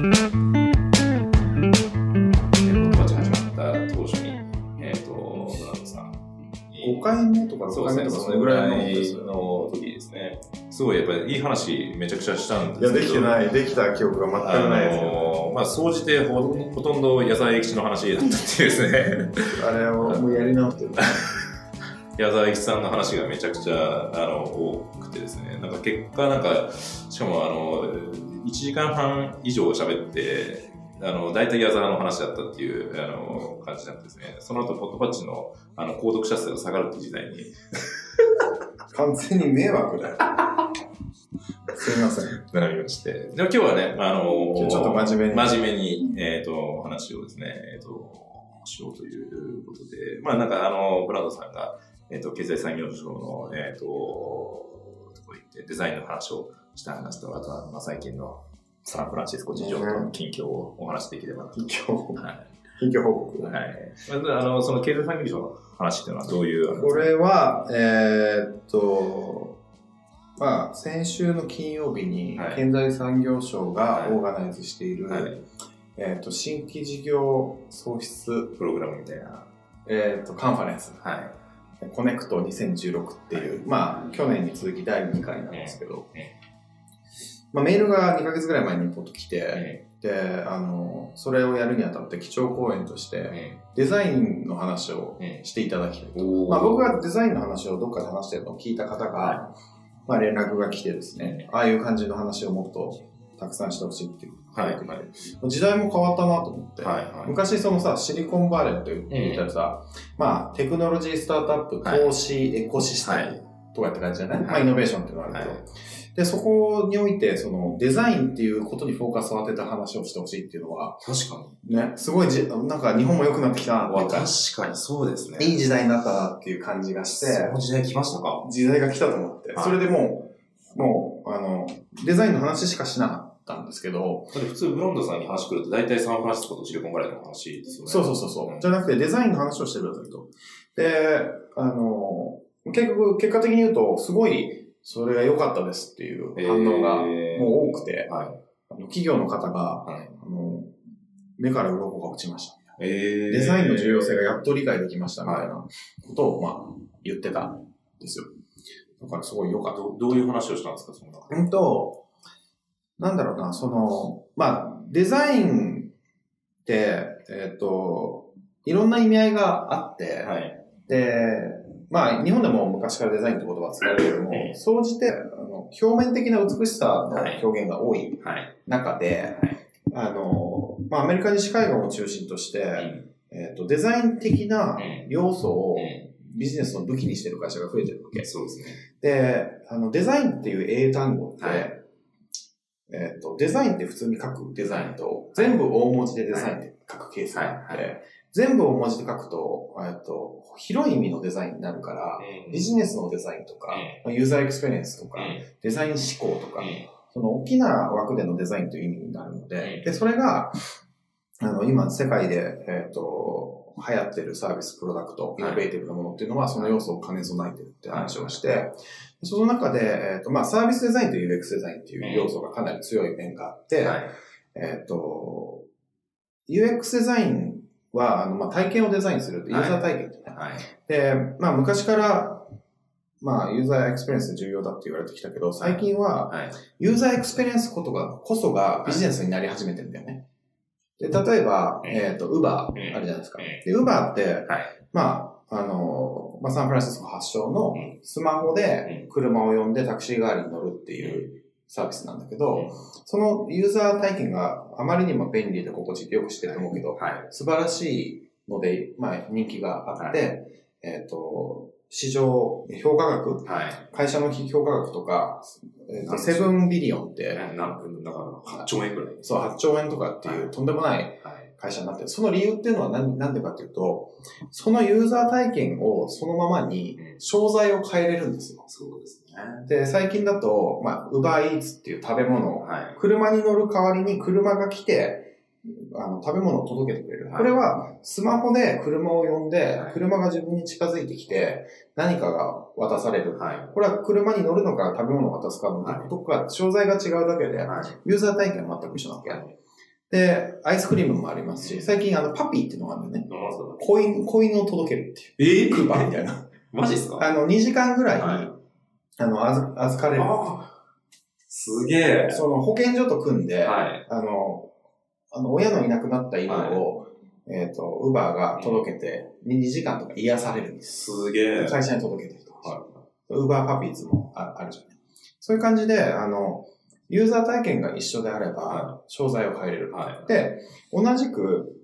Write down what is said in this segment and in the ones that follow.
始まった当初に、えっ、と、ブランドさんに。5回目とか6そうですね、回目とかそのぐらいの時ですね。すごいやっぱりいい話めちゃくちゃしたんですけど。いや、できてない。できた記憶が全くあないですけど。のーまあ、総じてほほとんど矢沢永吉の話だったっていうですね。あれをもうやり直してる。矢沢永吉さんの話がめちゃくちゃあの多くてですね。なんか結果なんか、しかもあの、1時間半以上喋って、あの、大体矢沢の話だったっていう、あの、感じなんですね。その後、ポットパッチの、あの、購読者数が下がるっていう時代に、完全に迷惑だよ。すいません。なりまして。でも今日はね、あのちょっと真面目に真面目に、えっ、と、お話をですね、えっ、と、しようということで、まあなんかあの、ブランドさんが、えっ、と、経済産業省の、えっ、と、とこ行ってデザインの話をした話と、あとは、まあ最近のサンフランシスコ事情と近況をお話しできればなと。近況、は近況報告。い。はい。まああの、その経済産業省の話っていうのはどういう、これは、えーっと、まあ、先週の金曜日にはい、経済産業省がはいオーガナイズしている、はい、えーっと、新規事業創出、プログラムみたいな。えーっと、カンファレンス、はい。コネクト2016っていう、まあ、去年に続き第2回なんですけど。え、まあ、メールが2ヶ月ぐらい前にポッと来て、えで、あの、それをやるにあたって基調講演として、えデザインの話をえしていただきたいと。まあ、僕がデザインの話をどっかで話してるのを聞いた方が、はまあ、連絡が来てですね、ああいう感じの話をもっとたくさんしてほしいっていう。はい。もはい。う時代も変わったなと思って、はい。はい。昔そのさ、シリコンバレーと言ったらさ、まあ、テクノロジースタートアップ、はい投資、エコシステムはい。とかって感じじゃない、はいまあ、イノベーションっていうのがあるけど、はいで、そこにおいて、その、デザインっていうことにフォーカスを当てた話をしてほしいっていうのは、確かに。ね、すごいじ、なんか日本も良くなってきたなっていうか、確かにそうですね。いい時代になったなっていう感じがして、その時代来ましたか？時代が来たと思って、はいそれでもう、もう、あの、デザインの話しかしなかったんですけど、だって普通ブロンドさんに話来ると大体サンフランシスコとシリコンバレーの話ですよね。そうそうそうそう、んじゃなくてデザインの話をしてくださいと。で、あの、結局、結果的に言うと、すごい、それが良かったですっていう反応がえーもう多くて、はい。あの企業の方が、はい。あの、目から鱗が落ちました。えーデザインの重要性がやっと理解できましたみたいなことを、まあ、言ってたんですよ。だからすごい良かった。どどういう話をしたんですか、その中で？うんと、なんだろうな、その、まあ、デザインって、えっ、と、いろんな意味合いがあって、はい。で、まあ、日本でも昔からデザインって言葉は使われるけどもええ、総じて、あの表面的な美しさの表現が多いはい。中で、あの、まあ、アメリカ西海岸を中心として、えっ、と、デザイン的な要素をビジネスの武器にしてる会社が増えてるわけ。そうですね。で、あの、デザインっていう英単語って、はいえっ、と、デザインって普通に書くデザインと、全部大文字でデザインって書くケースがあって、全部大文字で書くと、えっと、広い意味のデザインになるから、ビジネスのデザインとか、うユーザーエクスペリエンスとか、デザイン思考とか、その大きな枠でのデザインという意味になるので、うん。で、それが、あの、今世界で、えっ、と、流行ってるサービス、プロダクト、イノベーティブなものっていうのは、その要素を兼ね備えてるって話をして、その中で、えっ、と、まあ、サービスデザインと UX デザインっていう要素がかなり強い面があって、はい。えっ、と、UX デザインは、あの、まあ、体験をデザインするって、ユーザー体験ってね。はい。で、まあ、昔から、まあ、ユーザーエクスペリエンス重要だって言われてきたけど、最近は、はい。ユーザーエクスペリエンスことが、こそがビジネスになり始めてるんだよね。で、例えば、うんえっ、と、ウバーうんあるじゃないですか。うんで、ウバーって、はい。まあ、あの、まあ、サンフランシスコ発祥のうん。スマホで車を呼んでタクシー代わりに乗るっていうサービスなんだけど、そのユーザー体験があまりにも便利で心地いいってよく知ってると思うけど、はい。素晴らしいので、まあ、人気があって、えっ、と、市場評価額、はい。会社の評価額とか、セブンビリオンって、何分、だから、8兆円くらい。そう、8兆円とかっていうはいとんでもないはい。会社になってる。その理由っていうのは何なんでかっていうと、そのユーザー体験をそのままにうん商材を変えれるんですよ。そうですね。で、最近だと、まあ、ウバーイーツっていう食べ物を、はい。車に乗る代わりに車が来て、あの、食べ物を届けてくれる。はいこれは、スマホで車を呼んではい、車が自分に近づいてきて、何かが渡される。はい。これは車に乗るのか食べ物を渡すかのはいとか、商材が違うだけで、はい。ユーザー体験は全く一緒なわけ。で、アイスクリームもありますし、最近あの、パピーっていうのがあるんだよね。あそうだ子犬、子犬を届けるっていう。えクーパーみたいな。マジっすか？あの、2時間ぐらいに、はいあの、預預かれる。あすげえ。その保健所と組んで、はい。あの、あの、親のいなくなった犬を、えっ、と、ウバーが届けて、2時間とか癒されるんです。すげえ。会社に届けてると。はウーバーパピーズもああるじゃない。そういう感じで、あの、ユーザー体験が一緒であればは、商材を変えれる。はい。で、同じく、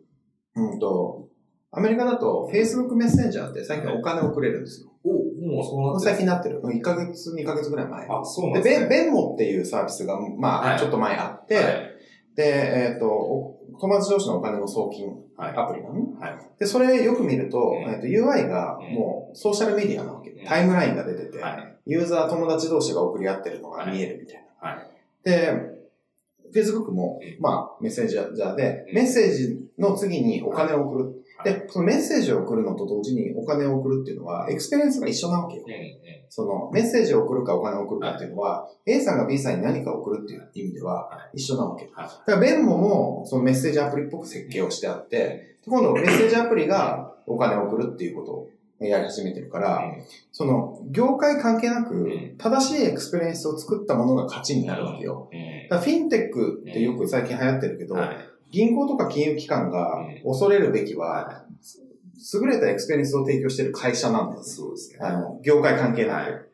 うんと、アメリカだと Facebook メッセンジャーって最近お金をくれるんですよ。お、もうそうなって最近なってる。1ヶ月、2ヶ月ぐらい前。あ、そうなで、んですね。ベンベンモっていうサービスが、まあ、はいちょっと前あって、はいで、えっ、と、お友達同士のお金の送金はい。アプリなのね。はい。で、それよく見ると、うんえっと UI がもうソーシャルメディアなわけ。うんタイムラインが出てて、はい。ユーザー友達同士が送り合ってるのが見えるみたいな。はい。で、Facebook もうん、まあ、メッセンジャーで、うんメッセージの次にお金を送る。はいで、そのメッセージを送るのと同時にお金を送るっていうのは、エクスペリエンスが一緒なわけよ。その、メッセージを送るかお金を送るかっていうのは、A さんが B さんに何かを送るっていう意味ではは一緒なわけ。はい。だから、 Venmo も、そのメッセージアプリっぽく設計をしてあって、で今度メッセージアプリがお金を送るっていうことをやり始めてるから、その、業界関係なくん、正しいエクスペリエンスを作ったものが勝ちになるわけよ。うん。だからフィンテックってよく最近流行ってるけど、はい。銀行とか金融機関がうん恐れるべきは、は優れたエクスペリエンスを提供している会社なんだよい。ね。そうですね。あの、業界関係なはいく。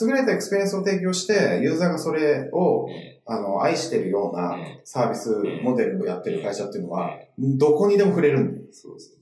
優れたエクスペリエンスを提供して、ユーザーがそれをう、んあの、愛してるようなうんサービスモデルをやってる会社っていうのは、どこにでも振れるんだよ。そうですね。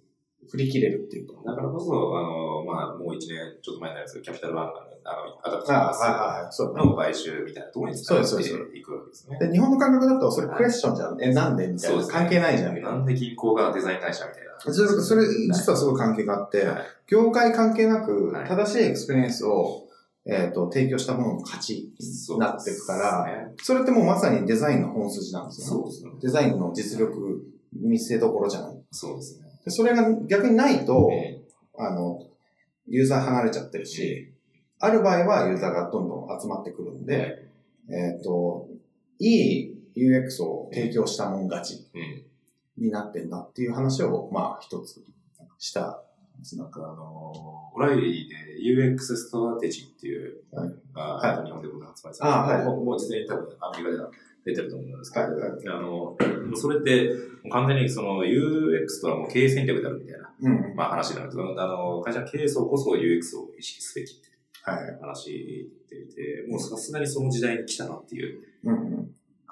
振り切れるっていうか。だからこそ、あの、まあ、もう一年ちょっと前になるんですけど、 Capital One が、あの、アダプティブあはいはいはい。そうだねの買収みたいなところに使っていくわけですね。で、日本の感覚だと、それクエスチョンじゃん。え、なんでみたいな。関係ないじゃん。な。なんで銀行がデザイン会社みたいな。それ、それ実はすごい関係があって、はい業界関係なくはい、正しいエクスペリエンスを、えっ、と、提供したものの勝ちになっていくから、ね、それってもうまさにデザインの本筋なんですよ、そうですね。デザインの実力見せどころじゃない。そうですね。でそれが逆にないと、えあの、ユーザー離れちゃってるし、ある場合はユーザーがどんどん集まってくるんで、えっ、と、いい UX を提供したもん勝ちうん。になってんだっていう話を、まあ一つした。なんかあのー、オライリーで UX ストラテジーっていう、はい。あはい。日本で僕が発売されて、あはい。もうもう実際に多分アメリカで。は出てると思うんですけど、あの、もうそれって完全にその UX とはもう経営戦略であるみたいな、うん。まあ話になるんですけど、あの、会社経営層こそ UX を意識すべきってはい。話でいて、もうさすがにその時代に来たなっていう。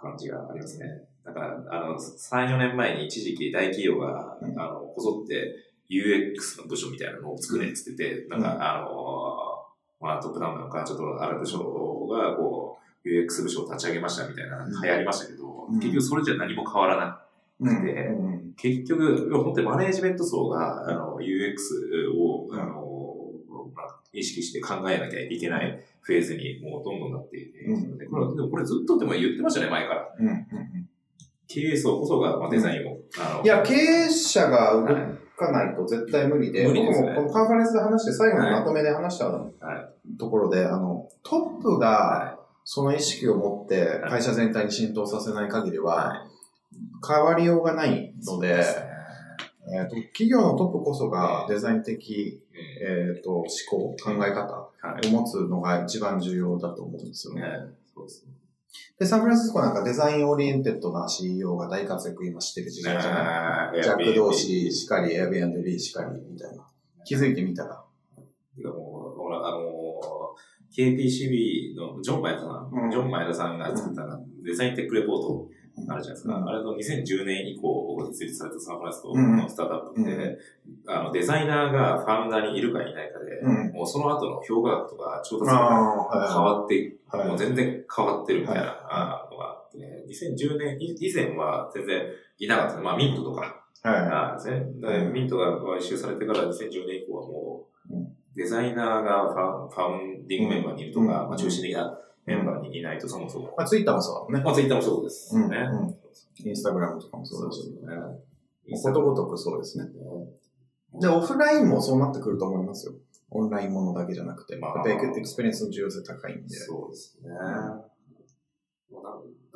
感じがありますね。だから、あの、3、4年前に一時期大企業が、うんあの、こぞって UX の部署みたいなのを作れって言ってて、なんか、うんあの、まあ、トップダウンなのか、ちょっとある部署が、こう、UX 部署を立ち上げましたみたいな、うん。流行りましたけど、うん。結局それじゃ何も変わらない。うん。でうん。結局、本当にマネージメント層が、あの、UX を、あの、まあ、意識して考えなきゃいけないフェーズにもうどんどんなっていて、うん。でこれはでもこれずっとでも言ってましたね、前から。うん。うん経営層こそが、まあ、デザインを。いや、経営者が動はいかないと絶対無理で、無理ですね。僕もこのカンファレンスで話して、最後のまとめで話したはいところで、あの、トップがはその意識を持って会社全体に浸透させない限りい。は、は変わりようがないい。ので、えーと企業のトップこそがうんデザイン的、えー、と思考、考え方はい。を持つのが一番重要だと思うんですよね。ねそうですね。で、サンフランシスコなんかデザインオリエンテッドな CEO が大活躍今してる時代じゃない？ねジャック・ドーシーしかり、Airbnb しかりみたいな。気づいてみたら。いやもう、ほら、あのー、KPCB のジョン・マイダさん、うんジョン・マイダさんが作ったデザインテックレポートあるじゃないですか。うんあれの2010年以降設立されたサンフランシスコうんのスタートアップって、あのデザイナーがファウンダーにいるかいないかで、うん。もうその後の評価額とか調達があ、変わって、はい。もう全然変わってるみたいなのがあって、ね、2010年い以前は全然いなかった。まあミントとか、はあですね。でミントが買収されてから2010年以降はもう、うんデザイナーがファファウンディングメンバーにいるとか、うんまあ、中心的なメンバーにいないとそもそも。い。まあ、ツイッターもそうだもんね。まあ、ツイッターもそうですね。インスタグラムとかもそうだし。ですね。ことごとくそうですね。ねで、オフラインもそうなってくると思いますよ。オンラインものだけじゃなくて。まあ experience の重要性高いんで。そうですね。な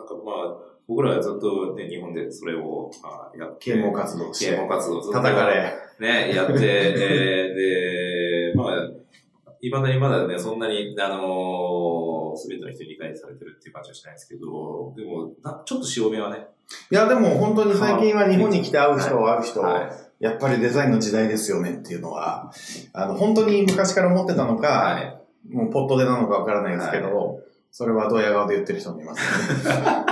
んかまあ、僕らはずっとね、日本でそれをあやって、啓蒙活動して啓蒙活動ずっと叩かれ。ね、やって、えーで、まあ、いまだにまだね、そんなに、あのすべての人に理解されてるっていう感じはしないんですけど、でも、なちょっと潮目はね、いや、でも本当に最近は日本に来て会う人、会う人、はい。やっぱりデザインの時代ですよねっていうのは、あの、本当に昔から思ってたのか、はい。もうポットでなのかわからないですけど、それはドヤ顔で言ってる人もいますよね。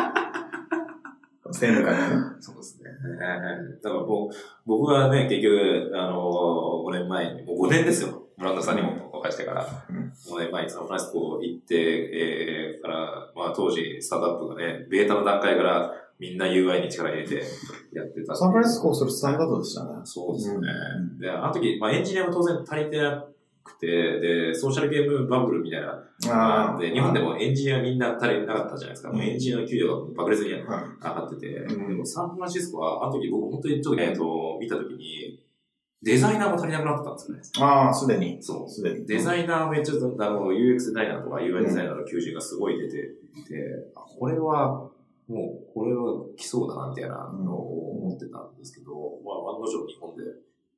専務会ね。そうですね。だから僕僕はね、結局、あの5年前に、もう5年ですよ。ブランドさんにもお返してから、うん5年前にサンフランシスコ行って、えー、から、まあ当時、スタートアップがね、ベータの段階からみんな UI に力入れてやってた。サンフランシスコそれスタンダードでしたね。そうですね。うんで、あの時、まあエンジニアも当然足りてなくて、で、ソーシャルゲームバブルみたいな、あで、日本でもエンジニアみんな足りなかったじゃないですか。もうエンジニアの給料が爆裂に上はいがってて、うんでもサンフランシスコは、あの時僕本当にちょっと、えっと、見た時に、デザイナーも足りなくなってたんですよね。ああ、すでに。そう。すでに。デザイナーめっちゃ、あの、UX デザイナーとか UI デザイナーの求人がすごい出てて、あこれは、もう、これは来そうだな、みたいなのを思ってたんですけど、まあ、案の定日本で、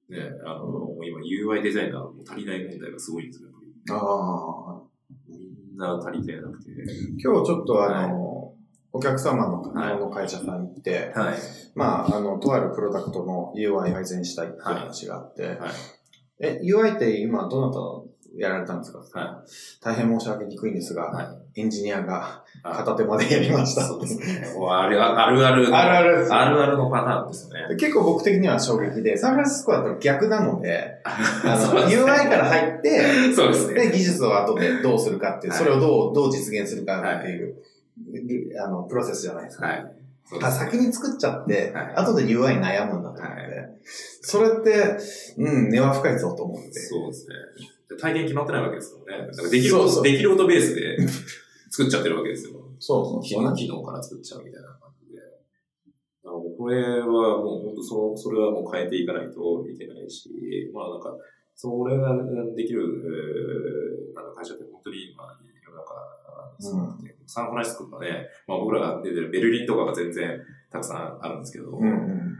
ね、あの、今 UI デザイナーも足りない問題がすごいんですよ。ああ。みんな足りてなくて。今日ちょっとあの、お客様の日はい本の会社さんに行って、はい。まあ、あの、とあるプロダクトの UI 改善したいっていう話があって、はい。え、UI って今どなたやられたんですか？は大変申し訳にくいんですが、はい。エンジニアがあ片手までやりましたそうですね。あるあるあるの。あるあるあるあるのパターンですね。結構僕的には衝撃で、サンフランシスコだと逆なので、あの、UI から入って、そうですね。で、技術を後でどうするかっていう、はいそれをどう、どう実現するかっていう、あの、プロセスじゃないですか。はい。あす先に作っちゃって、はい後で UI に悩むんだと思って、はそれって、うん、根は深いぞと思って。そうですね。体験決まってないわけですよね。だからできるそうそうできることベースで作っちゃってるわけですよ。そうそう機能機能から作っちゃうみたいな感じで。なのでこれはもう本当その、それはもう変えていかないといけないし、まあなんか、それができる、えーなんか会社って本当に今、世の中、すごくて、サンフランシスコとかね、まあ僕らが出てるベルリンとかが全然たくさんあるんですけど、うんうん。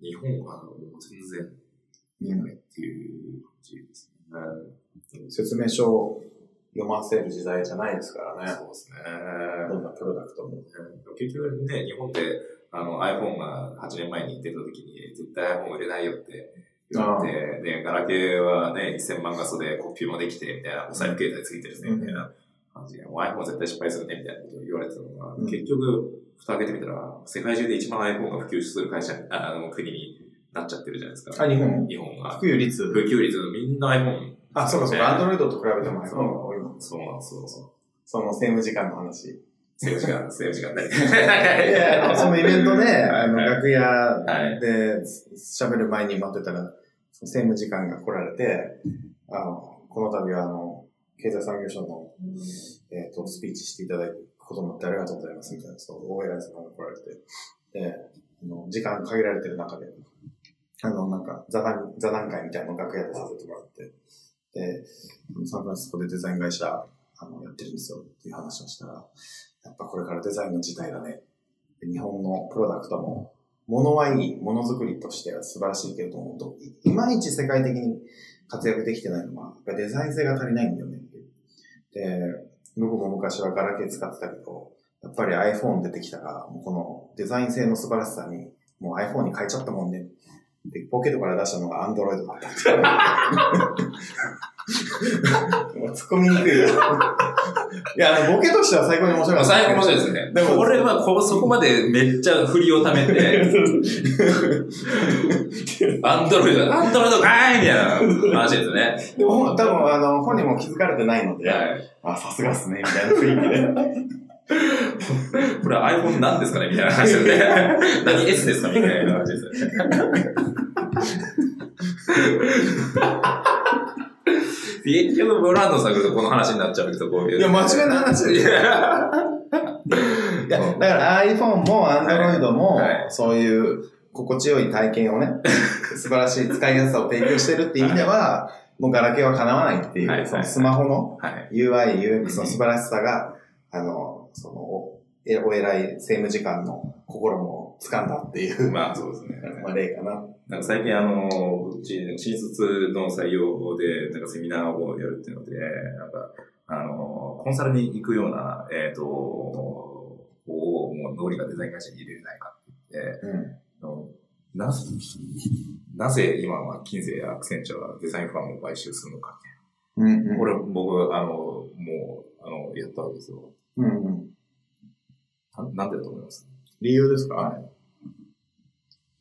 日本はもう全然見えないっていう感じですね。説明書を読ませる時代じゃないですからね。そうですね。どんなプロダクトも。結局ね、日本であの iPhone が8年前に出た時に絶対 iPhone 売れないよって言われて、で、ガラケーはね、1000万画素でコピーもできて、みたいな、お財布携帯ついてるね、みたいな感じで、もう iPhone は絶対失敗するね、みたいなことを言われてたのが、うん結局、蓋開けてみたら、世界中で一番 iPhone が普及する会社、あの、国になっちゃってるじゃないですか。あ、日本日本が。普及率。普及率、みんな iPhone。あ、そうかそうか。アンドロイドと比べてもが多いもん。そうなんですよ。そう。その政務時間の話。政治家、政治家になりいや、そのイベントで、あの、はい楽屋はい。で喋る前に待ってたら、その政務次官が来られて、あの、この度は、あの、経済産業省の、えっ、と、スピーチしていただくことになってありがとうございますみたいな、そう、大偉い様が来られて、で、あの時間限られてる中で、あの、なんか、座談、座談会みたいなのを楽屋でさせてもらって、で、サンフランシスコでデザイン会社、あの、やってるんですよっていう話をしたら、やっぱこれからデザインの時代だね。日本のプロダクトも、物はいい、ものづくりとしては素晴らしいけれども、といまいち世界的に活躍できてないのは、デザイン性が足りないんだよねって。で、僕も昔はガラケー使ってたけど、やっぱり iPhone 出てきたら、もうこのデザイン性の素晴らしさに、もう iPhone に変えちゃったもんね。で、ポケットから出したのが Android だったって。もう突っ込みにくいよ。いや、あのボケとしては最高に面白かった。最後面白いですね。でもこれはこそこまでめっちゃ振りをためて、アンドロイド、アンドロイドかーいみたいな話ですね。でも、多分、あの、本人も気づかれてないので、はい。あ、さすがっすね、みたいな雰囲気で。これ iPhone なんですかねみたいな話ですね。何 S ですかみたいな話ですね。結局、ブランドさんとこの話になっちゃうけど、こういう。いや、間違いない話ですよ。いやだから iPhone も Android もはい、そういう心地よい体験をね、素晴らしい使いやすさを提供してるっていう意味では、もうガラケーは叶わないっていう、はいそのスマホのはい。UI、UX の素晴らしさが、あの、えお偉い政務次官の心も掴んだっていう、まあそうですね。まあ例かな。なんか最近あの、うち、新卒の採用で、なんかセミナーをやるっていうので、なんか、あの、コンサルに行くような、えっ、と、を、もうノリがデザイン会社に入れれないかって言って、うん。あのなぜ、なぜ今はキンゼやアクセンチャーはデザインファームを買収するのかってうん、うん。これ僕、あの、もう、あの、やったわけですよ。うん、うん。ななんでだと思います？理由ですか？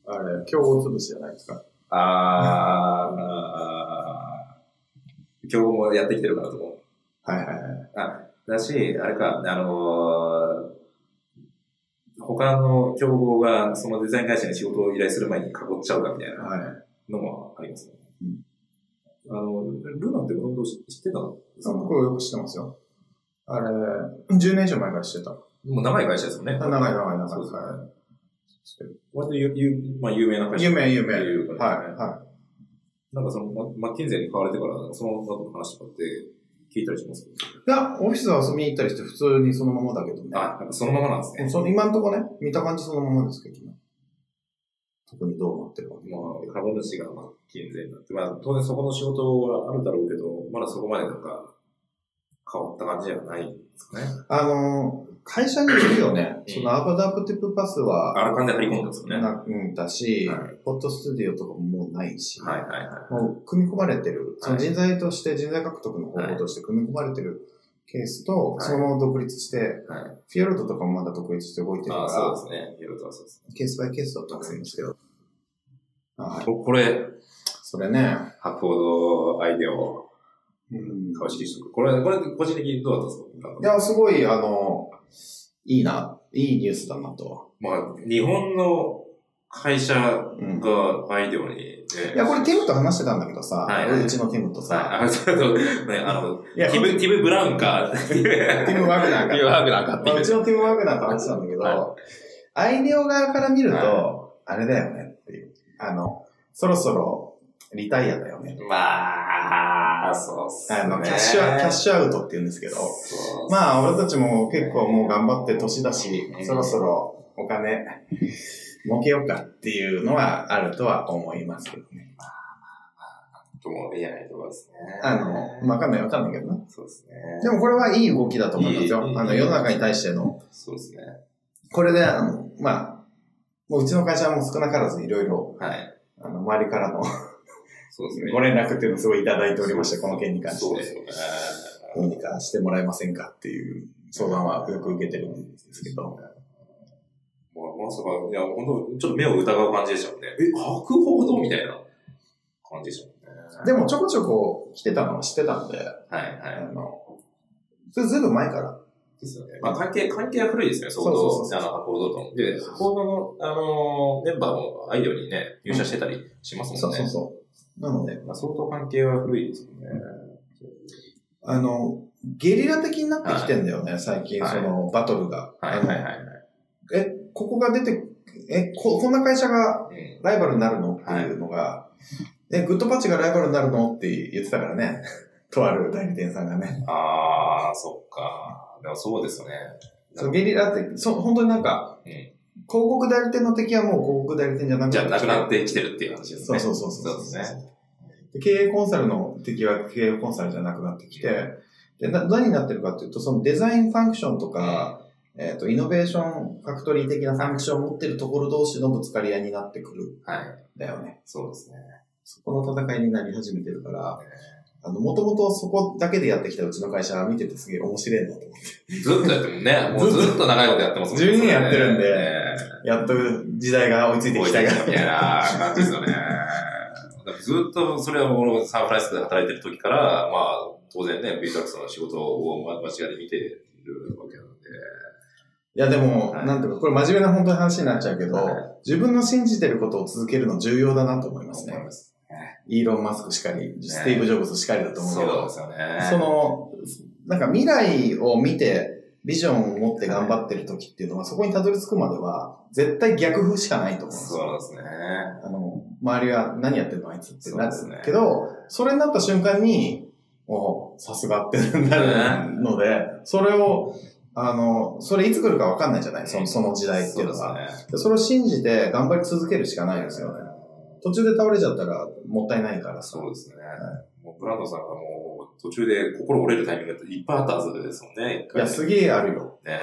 あれ、競合潰しじゃないですか？あー、今日もやってきてるからと思う。はいはいはい。あ、だし、あれか、あのー他の競合がそのデザイン会社に仕事を依頼する前に囲っちゃうかみたいなはい。のもありますね。うんあの、ルナって本当知ってたんですか僕よく知ってますよ。あれ、10年以上前から知ってた。もう長い会社ですよね。長い長い長い。そうですねはい割と有有まあ、有名な会社。有名有名。ってはいはなんかその、ママッキンゼに買われてから、その後の話とかって聞いたりします？い。いや、オフィスは遊びに行ったりして普通にそのままだけどね。あ、そのままなんですね。その今んとこね、見た感じそのままですけどね。特にどうなってるか。まあ、株主がマッキンゼになって、まあ、当然そこの仕事はあるだろうけど、まだそこまでなんか、変わった感じじゃないんですかね。あのー、会社にいるよね。うんそのアバダプティブパスは、あらかんで張り込んだんですよね。はなうん、だし、はいポットスタディオとかももうないし、いはいはい。もう組み込まれてる、そのはい人材として、人材獲得の方法として組み込まれてるケースと、はいそのまま独立して、はい。フィヨルドとかもまだ独立して動いてるああ、から、そうですね。ヒロトはそうですね。ケースバイケースだと思うんですけど。はい。ここれ、それね、ハコードアイデアをうん、株式取得。これ、これ、個人的にどうだったんですか？いや、すごい、あの、いいな、いいニュースだなと。まあ、日本の会社うん。がアイデアに、ね、いや、これティムと話してたんだけどさ、はいはいうちのティムとさ、はい、あ、そうそう、ね、あの、いやティム、ティム・ブラウンか、ティティム・ワグナーか。ム・ワーグナーかっていうまあう。ちのティム・ワグナーと話してたんだけど、はアイデオ側から見ると、はあれだよねっていう。あの、そろそろリタイアだよね。まあ、そうっすね。あの、キャッシュア、キャッシュアウトって言うんですけど、まあ、俺たちも結構もう頑張って年だしう、んそろそろお金、儲けようかっていうのはあるとは思いますけどね。とも言えないところですね。あの、わかんないわかんないけどね。そうですね。でもこれはいい動きだと思いますよあの、世の中に対しての。そうですね。これで、あの、まあ、もううちの会社はもう少なからずいろいろ、はい。あの、周りからのそうですね。ご連絡っていうのをすごいいただいておりまして、この件に関して、そうですよね。どうにかしてもらえませんかっていう相談はよく受けてるんですけど。もうまさか、いや、本当ちょっと目を疑う感じでしたもんね。え、白報堂みたいな感じでしたもんね。でもちょこちょこ来てたのは知ってたんで、はいはい。あの、それずいぶん前から。ですよね。まあ関係、関係は古いですね、相そう当。そうそうあの、白報堂と。で、白報堂の、あの、メンバーもアイデオにね、入社してたりしますもんね。そうそうそう。なので、まあ、相当関係は古いですよね。あの、ゲリラ的になってきてんだよね、最近、はいその、バトルが。はいはいはいはい。え、ここが出て、え、こ、こんな会社がうんライバルになるのっていうのが、え、グッドパッチがライバルになるのって言ってたからね。とある代理店さんがね。ああ、そっか。でもそうですよね。そうゲリラって、そう、本当になんか、うん広告代理店の敵はもう広告代理店じゃなくじゃあ、なくなっってきてるっていう話ですね。そうそうそうそうそうですね。で経営コンサルの敵は経営コンサルじゃなくなってきて、で、な何になってるかっていうと、そのデザインファンクションとか、えっ、と、イノベーションファクトリー的なファンクションを持ってるところ同士のぶつかり合いになってくるんはい。だよね。そうですね。そこの戦いになり始めてるから、あの、もともとそこだけでやってきたうちの会社は見ててすげえ面白いなと思って。ずっとやってもね、もうずっと長いことやってますもん12年やってるんでねやっと時代が追いついてきたが。みたいな感じですよね。ずっと、それは俺もサンフランシスコで働いてる時から、まあ、当然ね、 btrax の仕事を間近で見てるわけなんで。いやでも、はいなんていうか、これ真面目な本当に話になっちゃうけど、はい自分の信じてることを続けるの重要だなと思いますね。イーロン・マスクしかり、スティーブ・ジョブズしかりだと思うけど、そね。その、なんか未来を見て、ビジョンを持って頑張ってる時っていうのは、そこにたどり着くまでは、絶対逆風しかないと思うんですよ。そうですね。あの、周りは何やってんのあいつってなるそうですねけど、それになった瞬間に、おさすがってなるので、それを、あの、それいつ来るかわかんないじゃないそのその時代っていうのは。そね。でそれを信じて頑張り続けるしかないですよね。途中で倒れちゃったらもったいないからさ。そうですね。もうブランドンさんがもう途中で心折れるタイミングっていっぱいあったはずですもんね。いや、すげえあるよ。ね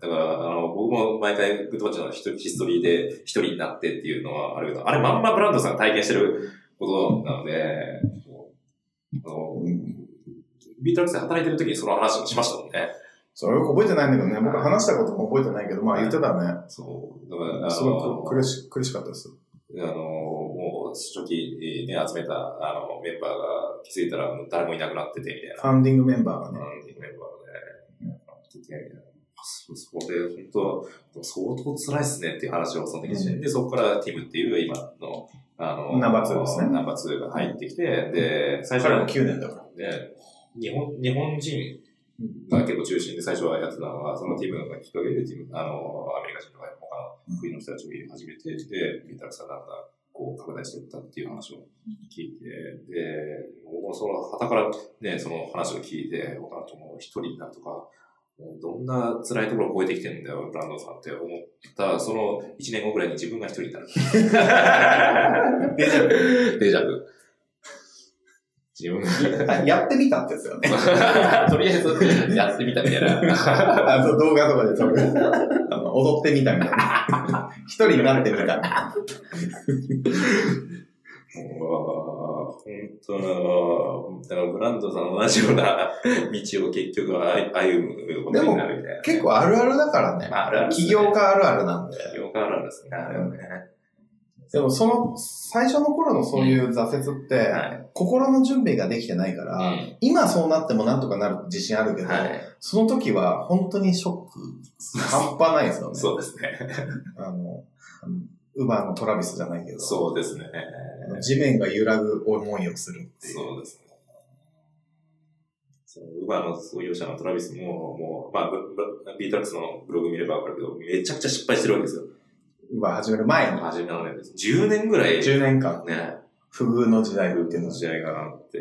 だから、あの、僕も毎回、 Goodpatch のヒストリーで一人になってっていうのはあるけど、あれまんまブランドンさんが体験してることなので、あの、 btrax で働いてる時にその話をしましたもんね。それよく覚えてないんだけどね。僕話したことも覚えてないけど、まあ言ってたね。そう。だから、あすごのく苦し苦しかったです。初期にね、集めた、あの、メンバーが気づいたら、誰もいなくなってて、みたいな。ファンディングメンバーがね。うん、メンバーで、来てて、そそれ、本当相当辛いっすねっていう話をその時にして、うんで、そこからティムっていう今の、あの、ナンバーツーですねナンバー2が入ってきて、で、最初は彼も9年だから。ね、日本、日本人が結構中心で最初はやってたのは、そのティムがきっかけで、ティム、あの、アメリカ人とか他の国の人たちを始めて、で、ビータルさんだんこう拡大していったっていう話を聞いて、で、僕もその、旗からね、その話を聞いて、僕はもう一人になるとか、もうどんな辛いところを超えてきてるんだよ、ブランドさんって思った、その1年後ぐらいに自分が一人になる。デジャブ。デジャブ。自分が。やってみたってやつよね。とりあえず、やってみたみたいな。あの動画とかで多分、あの踊ってみたみたいな。一人になってみたみたいな。もう本当の、だからブランドさん同じような道を結局は歩むことになるみたいな。結構あるあるだからね。あるあるですね起業家あるあるなんで。起業家あるあるですね。あれはね。でもその、最初の頃のそういう挫折って、はい。心の準備ができてないから、うん今そうなってもなんとかなる自信あるけど、はい。その時は本当にショック、半端ないですよね。そうですね。あの、ウバーのトラビスじゃないけど、そうですね。地面が揺らぐ思いをするっていう。そうですね。そのウバーの創業者のトラビスも、もう、まあ、ブ btrax のブログ見ればわかるけど、めちゃくちゃ失敗してるわけですよ。ウバー始める前に、初めのね、10年ぐらい、10年間、ね、不遇の時代っていうのは。時代があって、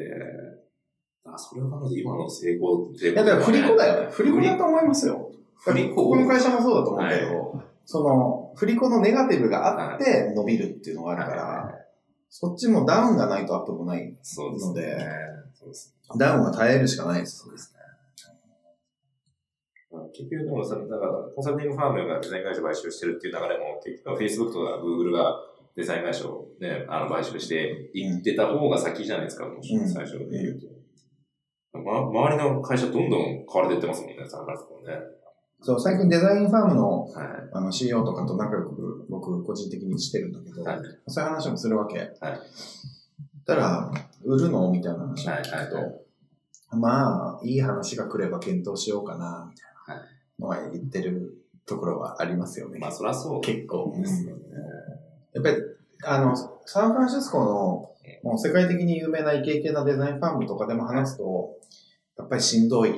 あ、それを考えて今の成功って、いや、だから振り子だよね。振り子だと思いますよ。振り子？ここの会社もそうだと思うけど、その、振り子のネガティブがあって伸びるっていうのがあるから、そっちもダウンがないとアップもない。そうですね。そうですダウンは耐えるしかないです。ね。結局でもさ、だから、コンサルティングファームがデザイン会社買収してるっていう流れも、結局 Facebook とか Google がデザイン会社をね、あの買収していってた方が先じゃないですか、もしうん最初で言うと。ま、周りの会社どんどん変われてってますもんね、サングラスもね。そう、最近デザインファームのはい。あの CEO とかと仲良く僕個人的にしてるんだけど、はいそういう話もするわけ。はいたら、売るの？みたいな話を聞くと、はいはいはまあ、いい話が来れば検討しようかな、みたいなのは言ってるところはありますよね。まあ、そりゃそう結構。ですよね。やっぱり、あの、サンフランシスコの、もう世界的に有名なイケイケなデザインファームとかでも話すと、やっぱりしんどい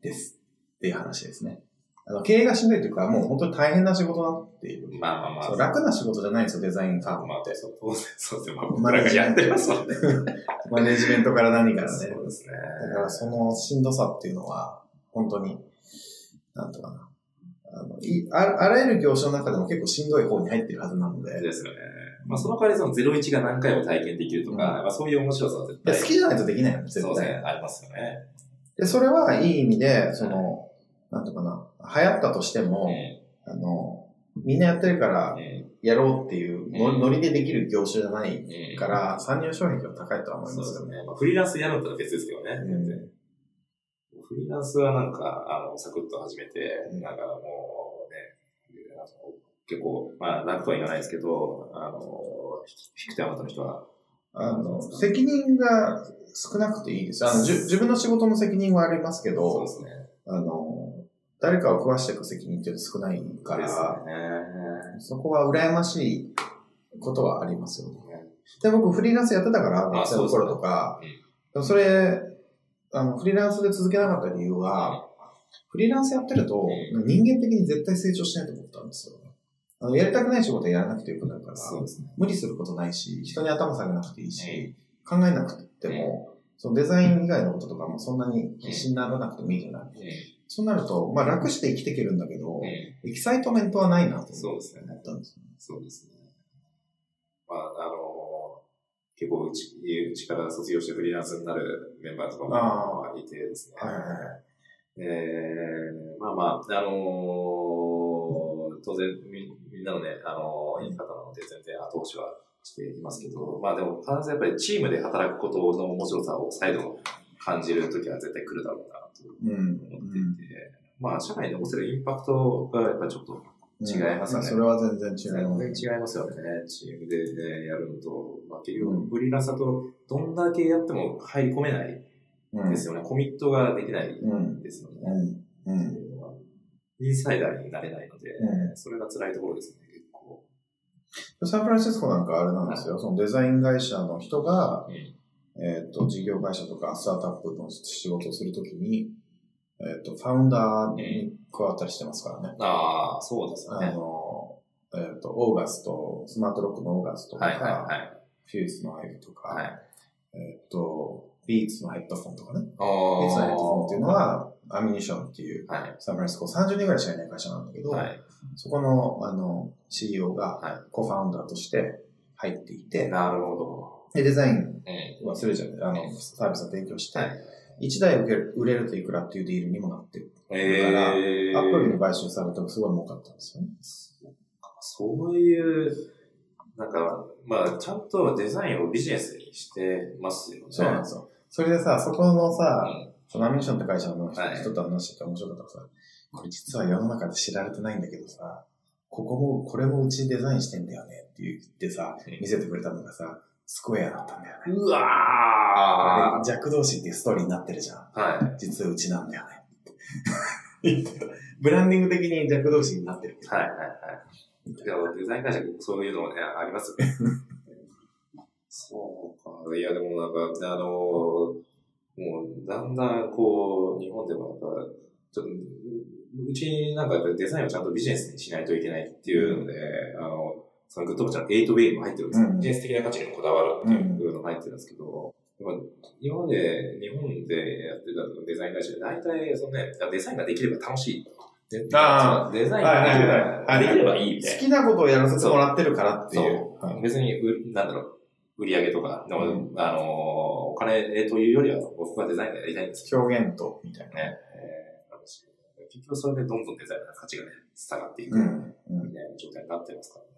ですっていう話ですね。あの経営がしんどいというか、もう本当に大変な仕事だっていう。まあまあまあ。楽な仕事じゃないんですよ、デザインファームまあって。そう当然そうですよ。まあ、僕らがやってますもんね。マネジメントから何からね。そうですね。だからそのしんどさっていうのは、本当に、なんとかな。あのいああらゆる業種の中でも結構しんどい方に入ってるはずなので、ですよね。まあ、その代わりその01が何回も体験できるとか、うんまあ、そういう面白さは絶対。で好きじゃないとできないよね、絶対。そうですね。ありますよね。で、それはいい意味で、その、なんとかな、流行ったとしても、あの、みんなやってるからうんやろうっていうノリでできる業種じゃないうんから、参入障壁は高いとは思いますすよね。まあ、フリーランスやるんだったら別ですけどね。うん全然。フリーランスはなんか、あの、サクッと始めて、うんなんかもうね、結構、まあ、楽とは言わないですけど、あの、引く手あまたの人は、あの、責任が少なくていいです。あの、じゅ自分の仕事の責任はありますけそうどで、すね。あの、誰かを食わしていく責任って少ないから、ね。そこは羨ましいことはありますよね。で、僕フリーランスやってたから、学生の頃とか、でもそれ、あの、フリーランスで続けなかった理由は、フリーランスやってると、人間的に絶対成長しないと思ったんですよ。あの、やりたくない仕事はやらなくてよくなるから、そうですね。無理することないし、人に頭下げなくていいし、考えなくても、そのデザイン以外のこととかもそんなに必死にならなくてもいいじゃない。そうなると、まあ楽して生きていけるんだけど、うんエキサイトメントはないなとそうですね。思ったんですよね。そうですね。まあ、あの、結構うち、うちから卒業してフリーランスになるメンバーとかもあいてですね。えー、まあまあ、あのー当然み、みんなのね、あのーいい方なので全然後押しはしていますけど、まあでも、必ずやっぱりチームで働くことの面白さを再度感じるときは絶対来るだろうなとうん。思っていて、まあ、社会に残せるインパクトがやっぱりちょっと違いますよねそれは全然違います。全然違いますよね。チームで、ね、やるのと、まあ、結局、うんフリーランスだとどんだけやっても入り込めないうんですよね。コミットができないうん。ですよね。うん。うん。っていうのはインサイダーになれないので、うそれが辛いところですね、結構。サンフランシスコなんかあれなんですよ。そのデザイン会社の人が、うんえっ、と、事業会社とかスタートアップの仕事をするときに、えっ、と、 founder に加わったりしてますからね。ああ、そうですよあね。の、えっ、と、オーガスト、スマートロックのオーガストとか、はいはいはい。フューズのアイビとか、はい。えっ、と、ビーツのヘッドフォンとかね。あビーツのヘッドフォンっていうのは、は、 Ammunition っていう、はい。サンフランシスコ30人ぐらいしかいない会社なんだけど、はい。そこの、あの、CEO がはい、 co-founder として入っていて、なるほど、デザイン。はするじゃん。あの、サービスを提供して、はい。1台売れる売れるといくらっていうディールにもなってる。えー、アップルに買収されてもすごい儲かったんですよね。そういう、なんか、まあ、ちゃんとデザインをビジネスにしてますよね。そうなんですよ。それでさ、そこのさ、うんそのアミニションって会社の人,、はいと話してて面白かったさ、これ実は世の中で知られてないんだけどさ、ここも、これもうちデザインしてんだよねって言ってさうん、見せてくれたのがさ、スクエアだったんだよね。うわあれ、ジャック同士っていうストーリーになってるじゃん。ーはい。実はうちなんだよね。ブランディング的にジャック同士になってる。はいはいはい。いやデザイン会社そういうのもね、ありますよね。そうか。いや、でもなんか、あのもう、だんだんこう、日本でもやっぱ、ちょっと、うちなんかデザインをちゃんとビジネスにしないといけないっていうので、あの、そのグッドボッチャの 8way も入ってるんですよ。うんビジネス的な価値にもこだわるっていうのも入ってるんですけど、今まで日本でやってたデザイン会社で大体そのね、デザインができれば楽しい。であデザインができれば、はいはいはいできればいいみたいな好。きなことをやらせてもらってるからっていう。はい別にう、なんだろう、売り上げとか、うんあのーお金というよりは、僕はデザインがやりたいんですよ表現と、みたいな。ね。結局それでどんどんデザインの価値がね、下がっていくみたいな状態になってますからね。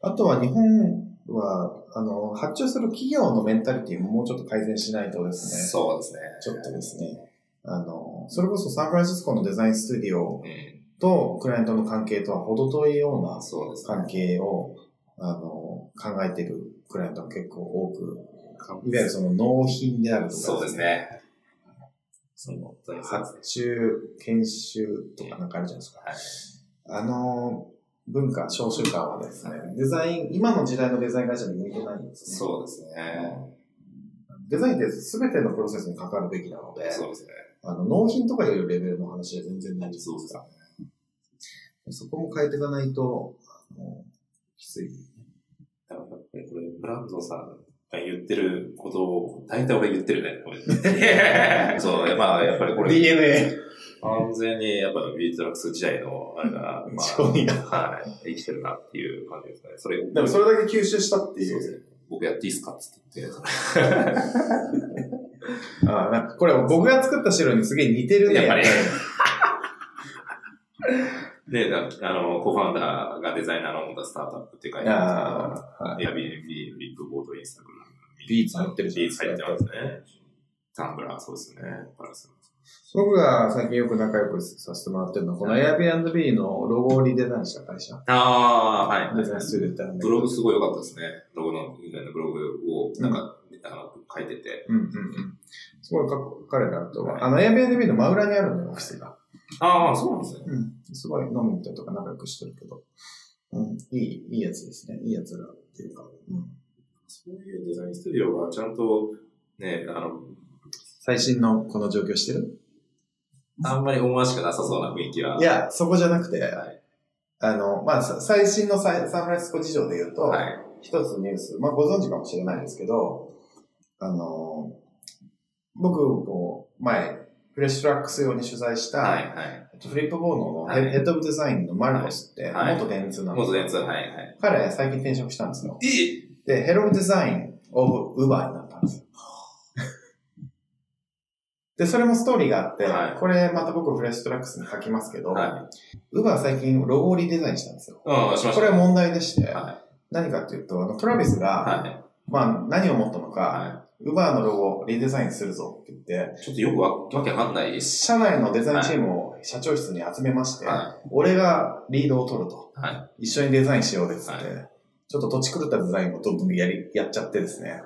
あとは日本は、あの、発注する企業のメンタリティももうちょっと改善しないとですね、そうですね。ちょっとですね、あの、それこそサンフランシスコのデザインスタジオうん。とクライアントの関係とは程遠いような。関係を、あの、考えているクライアントが結構多く、いわゆるその納品であるとか、そうです。ね。その発注、研修とかなんかあるじゃないですか。はいあの、文化、小習慣はですね、デザイン、今の時代のデザイン会社に向いてないんですね。そうですね。デザインって全てのプロセスに関わるべきなので、そうですね。あの納品とかいうレベルの話は全然ないですそうですか。そこも変えていかないと、あのきつい。やっぱりこれ、ブランドさんが言ってることを、大体俺言ってるね、これ。そう、まあ、やっぱりこれ、DNA。完全にやっぱ btrax 時代の、あれが、まあ、はい、生きてるなっていう感じですね。それ、でもそれだけ吸収したっていう。そうですね。僕やっていいっすかって言って、あなんかこれ僕が作った白にすげえ似てるね。やっぱりで、なあの、 co-founder がデザイナーの持ったスタートアップっていうか、ああ、はい。エアビービー、フリップボード、インスタグラム。ビーツ入ってるじゃんビーツ入ってますね。タンブラー、そうですね。パラス。僕が最近よく仲良くさせてもらってるのは、この Airbnb のロゴをリデザインした会社？ああー、はい。デザインスタジオブログすごい良かったですね。ロゴの、ブログを、なんか、あの、書いてて。うんうんうん。すごい彼らとはいは、あの Airbnb の真裏にあるのよ、オフィスが。ああ、そうなんですね。うん。すごい飲みに行ったりとか仲良くしてるけど。うん。いい、いいやつですね。いいやつらっていうか。うん。そういうデザインスタジオがちゃんと、ね、あの、最新のこの状況してる？あんまり思わしくなさそうな雰囲気は。いや、そこじゃなくて、はい。あの、まあ、さ最新のサイサンフランシスコ事情で言うと、はい。一つニュース、まあ、ご存知かもしれないですけど、あの、僕も前、フレッシュトラックス用に取材した、はいはい。えっとフリップボードのはいヘッドオブデザインのマルコスって、はい元電通なんですよ元電通、はいはい。彼、最近転職したんですよ。えで、ヘロブデザインオブウーバーになったんですよ。で、それもストーリーがあって、はいこれまた僕フレッシュトラックスに書きますけど、はウーバー最近ロゴをリデザインしたんですよ。い。うん、しました。これは問題でして、は何かっていうと、あの、トラビスが、はい。まあ、何を思ったのか、はウーバーのロゴをリデザインするぞって言って、い。ちょっとよくわわけわかんないです。社内のデザインチームを社長室に集めまして、は俺がリードを取ると。い。はい。一緒にデザインしようですって、はちょっと土地狂ったデザインをどんどんやり、やっちゃってですね。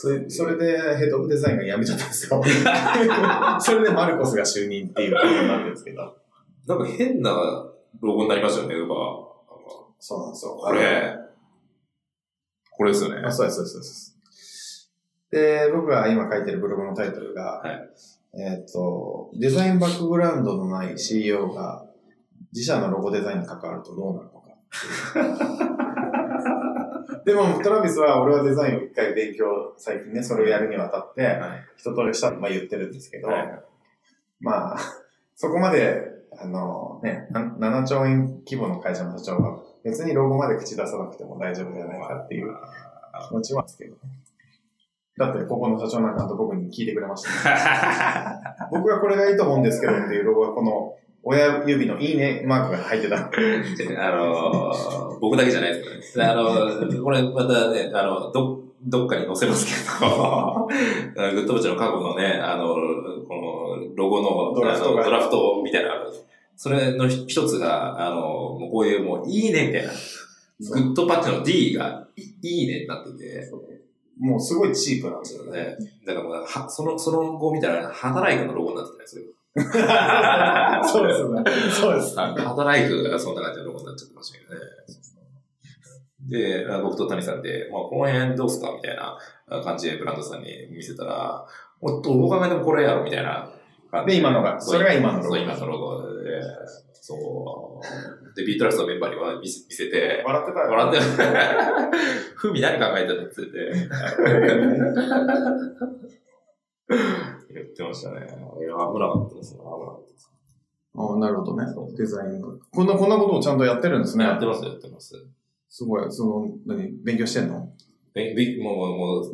それそれでヘッドオブデザインが辞めちゃったんですよ。それでマルコスが就任っていうことになってるんですけど。なんか変なロゴになりましたよね、ウーバー。そうなんですよ。これ。これですよね。あそうです、そうです、そうです。で、僕が今書いてるブログのタイトルが、はいえっ、と、デザインバックグラウンドのない CEO が自社のロゴデザインに関わるとどうなるのか。でも、トラビスは俺はデザインを一回勉強、最近ね、それをやるにあたって、はい。一通りしたとまあ言ってるんですけど、はいまあ、そこまで、あのね、な7兆円規模の会社の社長は別にロゴまで口出さなくても大丈夫じゃないかっていう気持ちはですけどね。だって、ここの社長なんかと僕に聞いてくれました、ね。僕はこれがいいと思うんですけどっていうロゴがこの親指のいいねマークが入ってた。あのー、僕だけじゃないですけどね。あの、これまたね、あの、ど、どっかに載せますけど、グッドウォッチの過去のね、あの、このロゴのドラフトドラフトみたいなそれの一つが、あの、もうこういうもういいねみたいな。グッドパッチの D がいいいねになってて、もうすごいチープなんですよね。ね、だからもうは、その、その後見たら、働いてのロゴになってたんですよ。そうですよね。そうです。働いてがそんな感じのロゴになっちゃってましたけどね。で、僕と谷さんで、まあ、この辺どうすかみたいな感じでブランドさんに見せたら、もっと動かないでもこれやろみたいなで今のがそれが今のロゴそう、今のロゴで、そう。で、ビートラスのメンバーには見せ見せて、笑ってたよ。笑って、ふみ何考えてたって言って言ってましたね。いや、危なかったですね。危なかったです。あなるほどね。デザインが。こんな、こんなことをちゃんとやってるんですね。やってます、やってます。すごい、その、何、勉強してんの？え、もう、もう、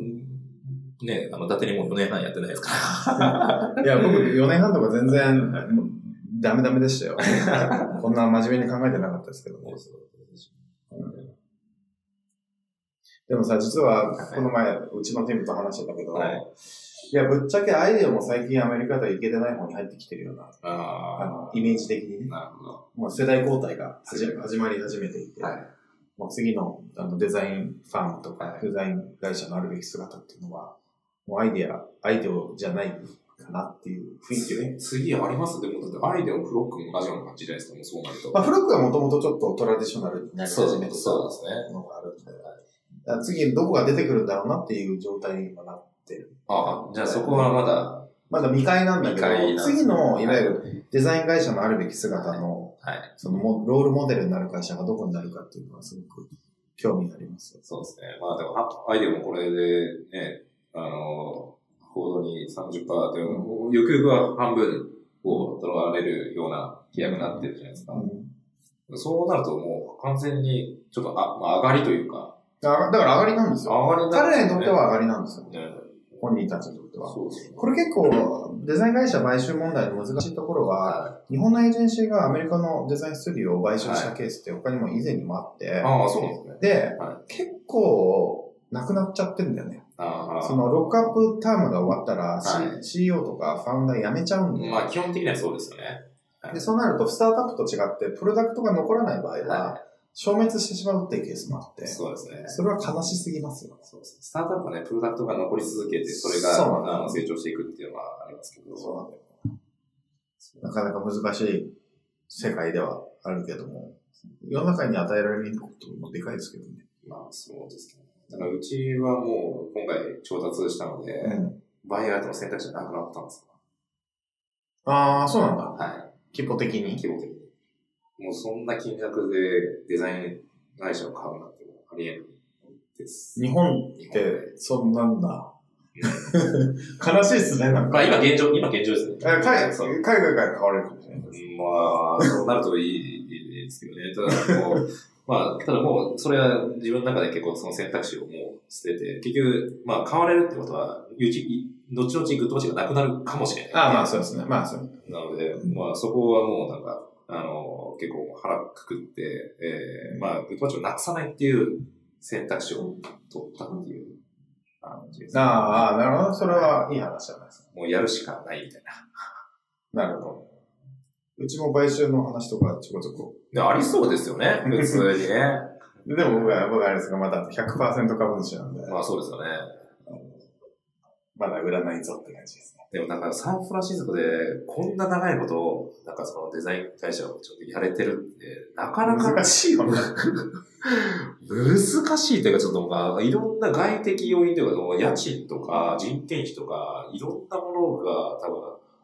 ね、あの、伊達にもう4年半やってないですから。いや、僕4年半とか全然、もうダメダメでしたよ。こんな真面目に考えてなかったですけどね。でもさ、実は、この前、うちのテームと話してたけど、はい。いや、ぶっちゃけアイデアも最近アメリカではいけてない方に入ってきてるような、ああの、イメージ的にねあ、。なるほど。もう世代交代が始まり始めていて、はい。もう次のあのデザインファームとか、はいデザイン会社のあるべき姿っていうのは、もうアイデア、アイデアじゃないかなっていう雰囲気ね。次ありますでも、だってアイデアもフロックも同じような感じじゃないですか、もうそうなると。まあ、フロックはもともとちょっとトラディショナルになり始めてたそうそうですねのがあるんで、だから次どこが出てくるんだろうなっていう状態に今なってる。ああ、じゃあそこはまだ、まだ未開なんだけど次のいわゆるデザイン会社のあるべき姿の、はい。そのもロールモデルになる会社がどこになるかっていうのはすごく興味があります。そうですね。まあでも、あアイデアもこれでね、あの、報道に30%って、よくよくは半分を取られるような規約になってるじゃないですか。そうなるともう完全にちょっとあ、まあ、上がりというか、だから上がりなんですよ。上がりにな彼らにとっては上がりなんですよ。ね、本人たちにとっては。そうですね。これ結構、デザイン会社買収問題の難しいところは、は日本のエージェンシーがアメリカのデザインスタジオを買収したケースって他にも以前にもあって、い、ああ、そうですね。で、は結構、なくなっちゃってるんだよね。そのロックアップタームが終わったら、C はい CEO とかファウンダー辞めちゃうんで、まあ基本的にはそうですよね。でそうなると、スタートアップと違って、プロダクトが残らない場合は、は消滅してしまうっていうケースもあってい。、そうですね。それは悲しすぎますよ。そうですね。スタートアップはね、プロダクトが残り続けて、それがあの成長していくっていうのはありますけど。そうなんだよ。なかなか難しい世界ではあるけども、世の中に与えられるインパクトもでかいですけどね。まあ、そうですね。だからうちはもう今回調達したので、うん。バイアウトの選択肢がなくなったんですよ。ああ、そうなんだ。はい。規模的に？規模的に。もうそんな金額でデザイン会社を買うなんてありえないです。日本って、そんなんだ。悲しいっすね、なんか。まあ今現状、今現状ですね。海外海外から変われるかもしれないです。まあ、そうなるといいですけどね。ただもう、まあ、ただもう、それは自分の中で結構その選択肢をもう捨てて、結局、まあ、変われるってことは、後々グッドバチがなくなるかもしれない。ああ、まあそうですね。まあそう。なので、まあそこはもうなんか、あの、結構腹くくって、えー、まあ、グッドバチをなくさないっていう選択肢を取ったっていう感じです、ああ、ああなるほど。それはいい話じゃないですか。もうやるしかないみたいな。なるほど。うちも買収の話とかちょこちょこ。でありそうですよね、普通にね。でも僕は、僕はあれですが、まだ100%株主なんで、まあそうですよね。まだ売らないぞって感じですね。でもなんかサンフランシスコでこんな長いこと、なんかそのデザイン会社をちょっとやれてるって、なかなか難しいよね。難しいというかちょっとまあ、いろんな外的要因というか、家賃とか人件費とか、いろんなものが多分、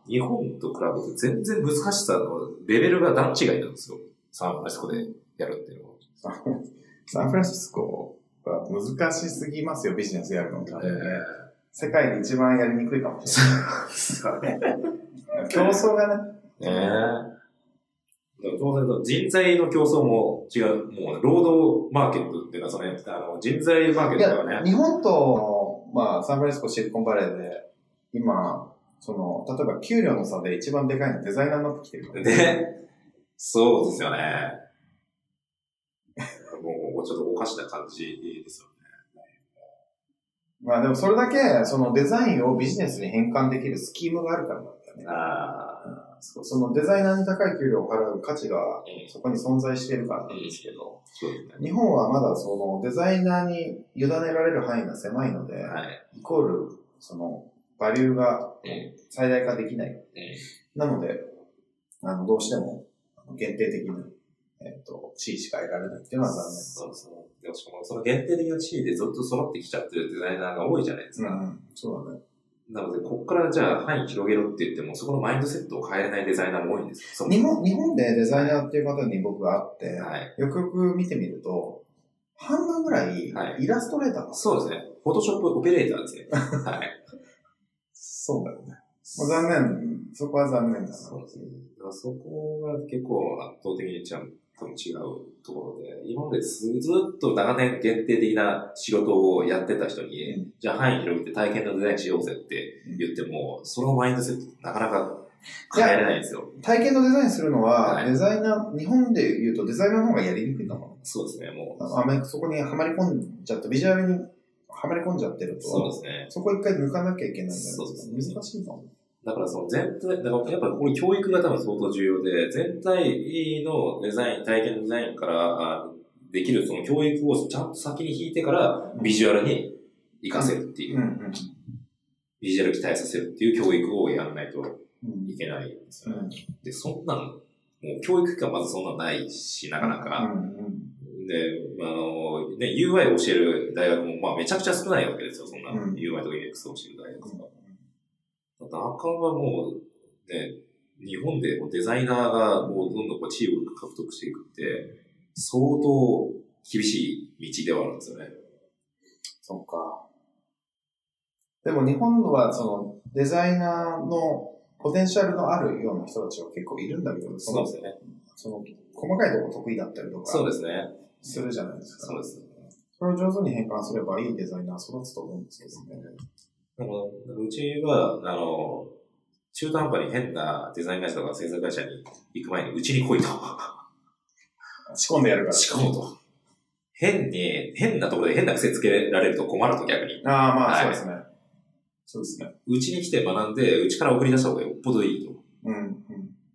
日本と比べて全然難しさのレベルが段違いなんですよ。サンフランシスコでやるっていうのは。サンフランシスコは難しすぎますよ、ビジネスやるのって、え世界で一番やりにくいかもしれない。競争がね、えねえ。当然、人材の競争も違う。もう、労働マーケットっていうか、その、あの、人材マーいケットはね。や日本と、まあ、サンフランシスコ、シリコンバレーで、今、その、例えば給料の差で一番でかいのはデザイナーになってきてるから。で、そうですよね。もう、ちょっとおかしな感じですよね。まあでもそれだけ、そのデザインをビジネスに変換できるスキームがあるからなんだよね。あうんそそのデザイナーに高い給料を払う価値がうんそこに存在しているからなんですけど。日本はまだそのデザイナーに委ねられる範囲が狭いので、はい。イコール、その、バリューがうん最大化できない。うんなので、あの、どうしても限定的な、えっ、と、地位しか得られないっていうのは残念です。そうしかも、その限定的な地位でずっと揃ってきちゃってるデザイナーが多いじゃないですか。うん、そうだね。なので、ここからじゃあ範囲広げろって言っても、そこのマインドセットを変えれないデザイナーも多いんです日本、日本でデザイナーっていう方に僕が会って、はい。よくよく見てみると、半分ぐらいはいイラストレーターだ、そうですね。フォトショップオペレーターですね。はい。そうだよね。もう残念。そこは残念だな。そうですね。だからそこが結構圧倒的にちゃんと違うところで、今まですずっと長年限定的な仕事をやってた人に、うんじゃあ範囲広げて体験のデザインしようぜって言っても、そのマインドセットなかなか変えれないんですよ。体験のデザインするのは、はいデザイナー、日本で言うとデザイナーの方がやりにくいかも。そうですね、もう。あまりそこにはまり込んじゃって、ビジュアルにはまり込んじゃってると、そうですね。そこ一回抜かなきゃいけないんだよそうですね。難しいかも。だからその全体、だからやっぱこれ教育が多分相当重要で、全体のデザイン、体験のデザインからあできるその教育をちゃんと先に引いてからビジュアルに活かせるっていうう、んうんビジュアル期待させるっていう教育をやらないとうんいけないんですよね。うんで、そんなん、もう教育機関まずそんなんないし、なかなか。うんうんで、あの、ね、UI を教える大学も、まあめちゃくちゃ少ないわけですよ、そんな、うん UI とか UX を教える大学が。なかなかもう、ね、日本でこうデザイナーがもうどんどんこう地位を獲得していくって、相当厳しい道ではあるんですよね。そっか。でも日本はそのデザイナーのポテンシャルのあるような人たちは結構いるんだけど、そのですよね。その細かいところ得意だったりとかそうですね。するじゃないですか。そうです。それを上手に変換すればいいデザイナー育つと思うんですけどね。でも、うちは、あの、中途半端に変なデザイン会社とか制作会社に行く前にうちに来いと。仕込んでやるから。仕込むと。変に、変なところで変な癖つけられると困ると逆に。ああ、まあ、はいそうですね。そうですね。うちに来て学んで、うちから送り出した方がよっぽどいいとうん、うん。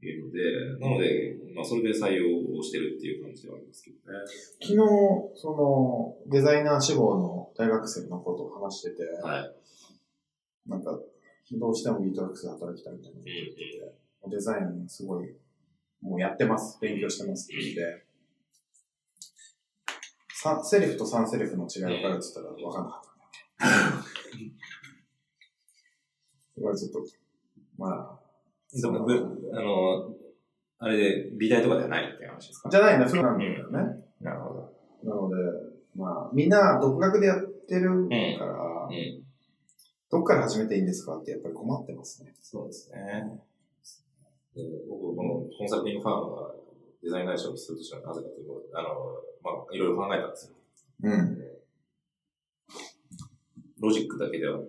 いうので、なので、まあ、それで採用をしてるっていう感じではありますけどね。昨日、その、デザイナー志望の大学生のことを話してて、はい。なんか、どうしても btrax で働きたいみたいなこと言ってて、デザインすごい、もうやってます、勉強してますって言って、サセリフとサンセリフの違い分かるって言ったら分かんなかった。すごいちょっと、まあ、でも、ぶあの、あれで、美大とかではないっていう話ですか？じゃないんだ、そうなんだよね。なるほど。なので、まあ、みんな独学でやってるから、うん。独どっから始めていいんですかってやっぱり困ってますね。そうですね。で僕、このコンサルティングファームがデザイン会社をするとしたらなぜかというと、あの、まあ、いろいろ考えたんですよ。うん。ロジックだけでは、だ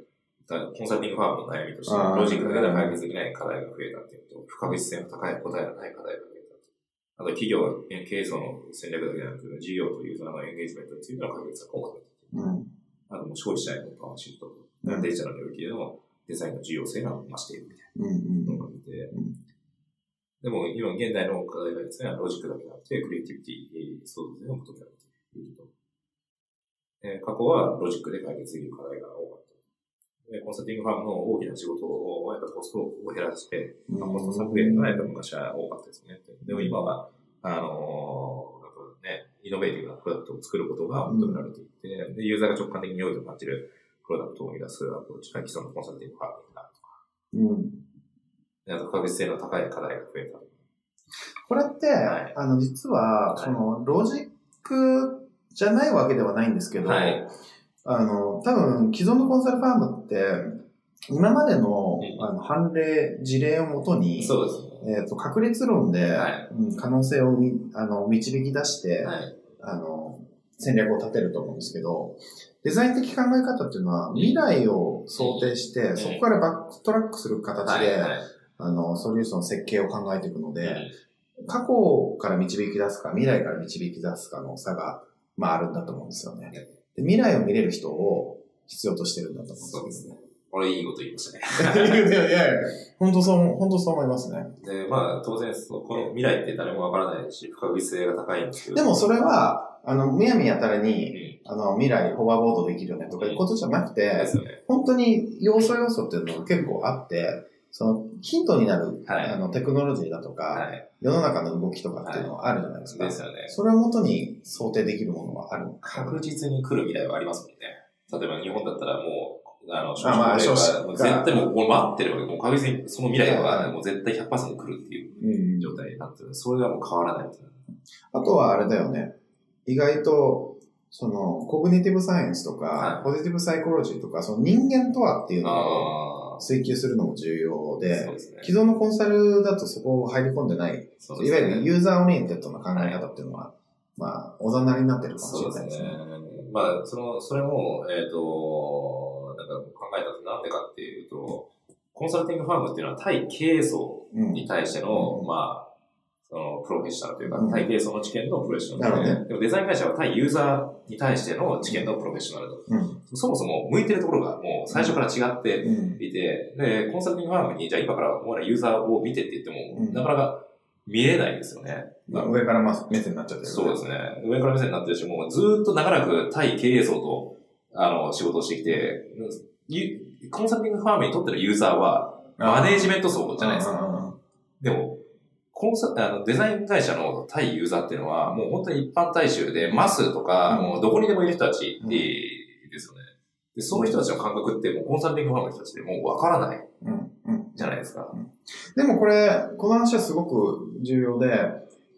コンサルティングファームの悩みとしてロジックだけでは解決できない課題が増えたっていうのと、不確実性の高い答えがない課題が増えたと。あと、企業は経営層の戦略だけではなく、事業とユーザーのエンゲージメントについての確率が多かった。うん。あと、消費者へのパワーシフトと、うんデジタルの領域でのデザインの重要性が増しているみたいうん。なのが見て、んでも、今現代の課題がですね、ロジックだけでなくて、クリエイティビティ、創造性を求められていると。えー過去はロジックで解決できる課題が多かった。でコンサルティングファームの大きな仕事を、やっぱコストを減らして、コスト削減がやっぱ昔は多かったですね。でも今は、あのーね、イノベーティブなプロダクトを作ることが求められていて、でユーザーが直感的に良いと感じるプロダクトを生み出すアプローチが既存のコンサルティングファームになるとか、うん。であと確実性の高い課題が増えた。これって、はいあの、実は、はいその、ロジックじゃないわけではないんですけど、はいあの、多分、既存のコンサルファームって、今までのうんあの判例、事例をもとに、そうですね。えっ、と、確率論で、はいうん可能性をみあの導き出して、はい。あの、戦略を立てると思うんですけど、デザイン的考え方っていうのは、未来を想定して、んそこから backtrack する形で、はい。はいあの、ソリューションの設計を考えていくので、うん過去から導き出すか、未来から導き出すかの差が、まああるんだと思うんですよね。で未来を見れる人を必要としてるんだと思そうんですすね。これいいこと言いましたね。ね。いやいや本当そう、本当そう思いますね。で、まあ、当然、そのこの未来って誰もわからないし、不確実性が高いんですけど。でもそれは、あの、むやみやたらうん、に、あの、未来ホバーボードできるよねとかいうことじゃなくてで、すよね。本当に要素要素っていうのが結構あって、そのヒントになる、はいあのテクノロジーだとか、はい。世の中の動きとかっていうのはあるじゃないですか。ですよね。それをもとに想定できるものはある。確実に来る未来はありますもんね。例えば日本だったらもう、あの、少子高絶対もう待ってるわけ。もう確実にその未来はいはもう絶対100%来るっていううん状態になってる。それはもう変わらない。あとはあれだよね。意外と、その、コグニティブサイエンスとか、はいポジティブサイコロジーとか、その人間とはっていうのを。追求するのも重要で、ですね。既存のコンサルだとそこを入り込んでない、ねいわゆる user oriented な考え方っていうのは、まあ、おざなりになってるかもしれないですすね。。まあ、その、それも、えっ、と、なんか考えたとなんでかっていうと、コンサルティングファームっていうのは対経営層うん。に対しての、うんまあ、そのプロフェッショナルというか、うん対経営層の知見のプロフェッショナルで、もデザイン会社は対ユーザーに対しての知見のプロフェッショナルと。うん。そもそも向いてるところがもう最初から違ってうん。いて、で、コンサルティングファームに、じゃあ今からもうユーザーを見てって言っても、うんなかなか見えないですよね。まあ、上からまあ目線になっちゃってる。そうですね。上から目線になってるし、もうずーっと長らく対経営層と、あの、仕事をしてきて、ゆコンサルティングファームにとってのユーザーは、マネージメント層じゃないですか。か。でも、コンサあのデザイン会社の対ユーザーっていうのは、もう本当に一般大衆で、マスとか、うんもうどこにでもいる人たちうんですよね。で、そういう人たちの感覚って、もうコンサルティングファームの人たちでもうわからないうん。うん。じゃないですか。でもこれ、この話はすごく重要で、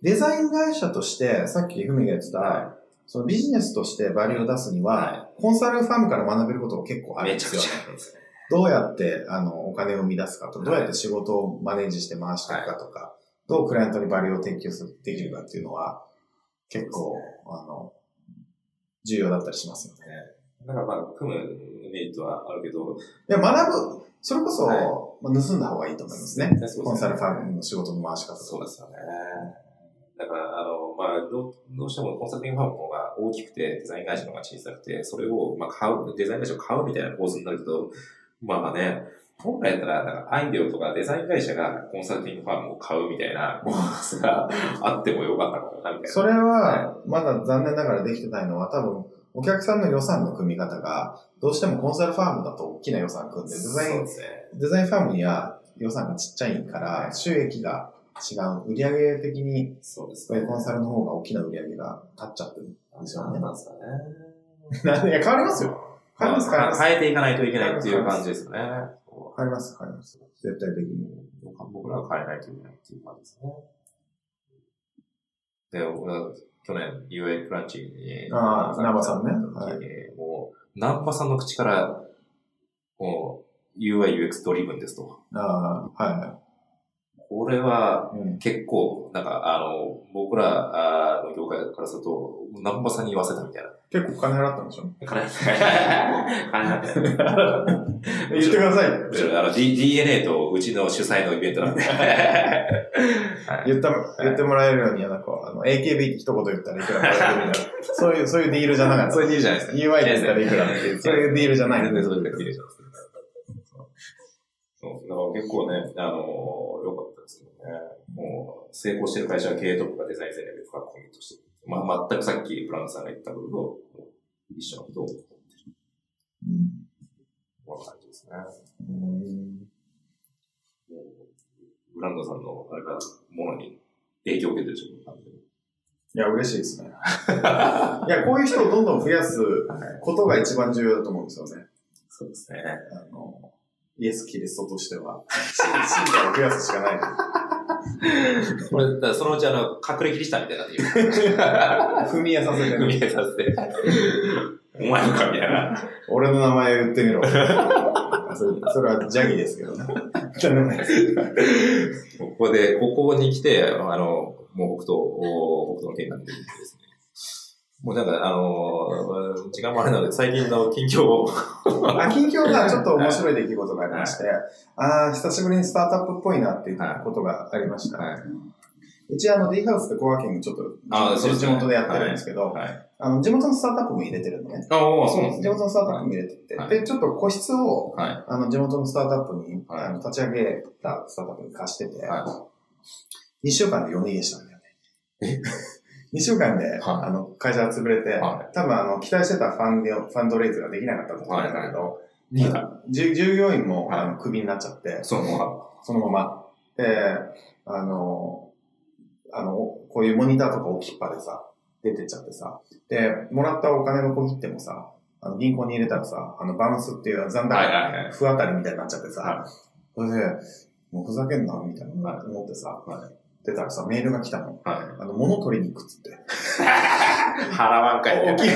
デザイン会社として、さっきふみが言ってた、はそのビジネスとしてバリューを出すには、はコンサルファームから学べることが結構あるんめちゃくですよね。ちゃあるんですね。どうやって、あの、お金を生み出すかとか、どうやって仕事をマネージして回していくかとか、どうクライアントにバリューを提供する、できるかっていうのは、結構、あの、重要だったりしますよね。だからまあ、組むメリットはあるけど、いや、学ぶ、それこそ、はいまあ、盗んだ方がいいと思いますね。すねコンサルファームの仕事の回し方とか。そうですよね。だから、あの、まあ、どうどうしてもコンサルティングファームの方が大きくて、デザイン会社の方が小さくて、それを、まあ、買う、デザイン会社を買うみたいな構図になると、まあね、本来だったら、なんか、アイデオとかデザイン会社がコンサルティングファームを買うみたいな 構図があってもよかったかもな、みたいな。それは、まだ残念ながらできてないのは、多分、お客さんの予算の組み方が、どうしてもコンサルファームだと大きな予算組んで、デザインね。デザインファームには予算がちっちゃいから、収益が違う。売上的に、そうですコンサルの方が大きな売上が立っちゃってる。ですよねなんですかね。いや、変わりますよ。変わります、変わります。変えていかないといけないっていう感じですよね。わります、変わります。絶対的に。僕らは変えないといけないっていう感じですね。で、俺は去年 UA クランチに、ああ南波さんね時にもう、南波さんの口から、もう UI、UX ドリブンですと。ああ、はいはこれは。結構、なんか、あの、僕らあの業界からすると、南波さんに言わせたみたいな。結構お金払ったんでしょ？金金払って言ってください。あの、D、DNA とうちの主催のイベントなんで。はい言った、言ってもらえるように、なんか、あの、AKB って一言言ったらいくらもらえるみたいな。そういう、そういうディールじゃなかった。そういうディールじゃないですか UI って言ったらいくらっていう、そういうディールじゃない。全然そういうディールじゃないです。そう、だから結構ね、あの、良かったですけどね。もう、成功してる会社は経営トップがデザイン戦略で深くコミットしてる。まあ、全くさっきブランドさんが言ったことと、一緒のことを思ってる。うんこんな感じですね。うんもうブランドさんの、あれから、ものに影響を受けてるでしょ、いや、嬉しいですね。いや、こういう人をどんどん増やすことが一番重要だと思うんですよね。そうですね。あの、イエス・キリストとしては。信者を増やすしかない。これ、だそのうちあの、隠れキリシタンみたいになって 踏み絵させて踏み絵させて、お前のかみたいな。俺の名前言ってみろ。それそれはジャギですけどね。ここで、ここに来て、あの、もう北東、お北東の県なんでですね。もうなんか、あの、時間もあれなので、最近の近況を、あ、近況がちょっと面白い出来事がありまして、ああ、久しぶりにスタートアップっぽいなっていうことがありました。はい。うちあの D ハウスでコワーキングちょっとあーそう地元でやってるんですけど、はい。あの地元のスタートアップも入れてるのね。ああ、そうなんですね。地元のスタートアップも入れてて、はいで、ちょっと個室をはい。あの地元のスタートアップに、はいあの立ち上げたスタートアップに貸してて、は2週間で4逃げしたんだよね。2週間で、はいあの会社が潰れて、は多分あの期待してたファンデファンドレイズができなかったと思うんだけど。従従業員も、はいあのクビになっちゃって、そのまま。そのまま。で、あの、あの、こういうモニターとか置きっぱでさ、出てっちゃってさ、で、もらったお金の小切手もさ、あの銀行に入れたらさ、あのバウンスっていう残はい高、はいはい。不当たりみたいになっちゃってさ、はそれで、もうふざけんな、みたいな思ってさ、出たらさ、メールが来たの。はい。あの、物取りに行くっつって。払わんかいね。置き、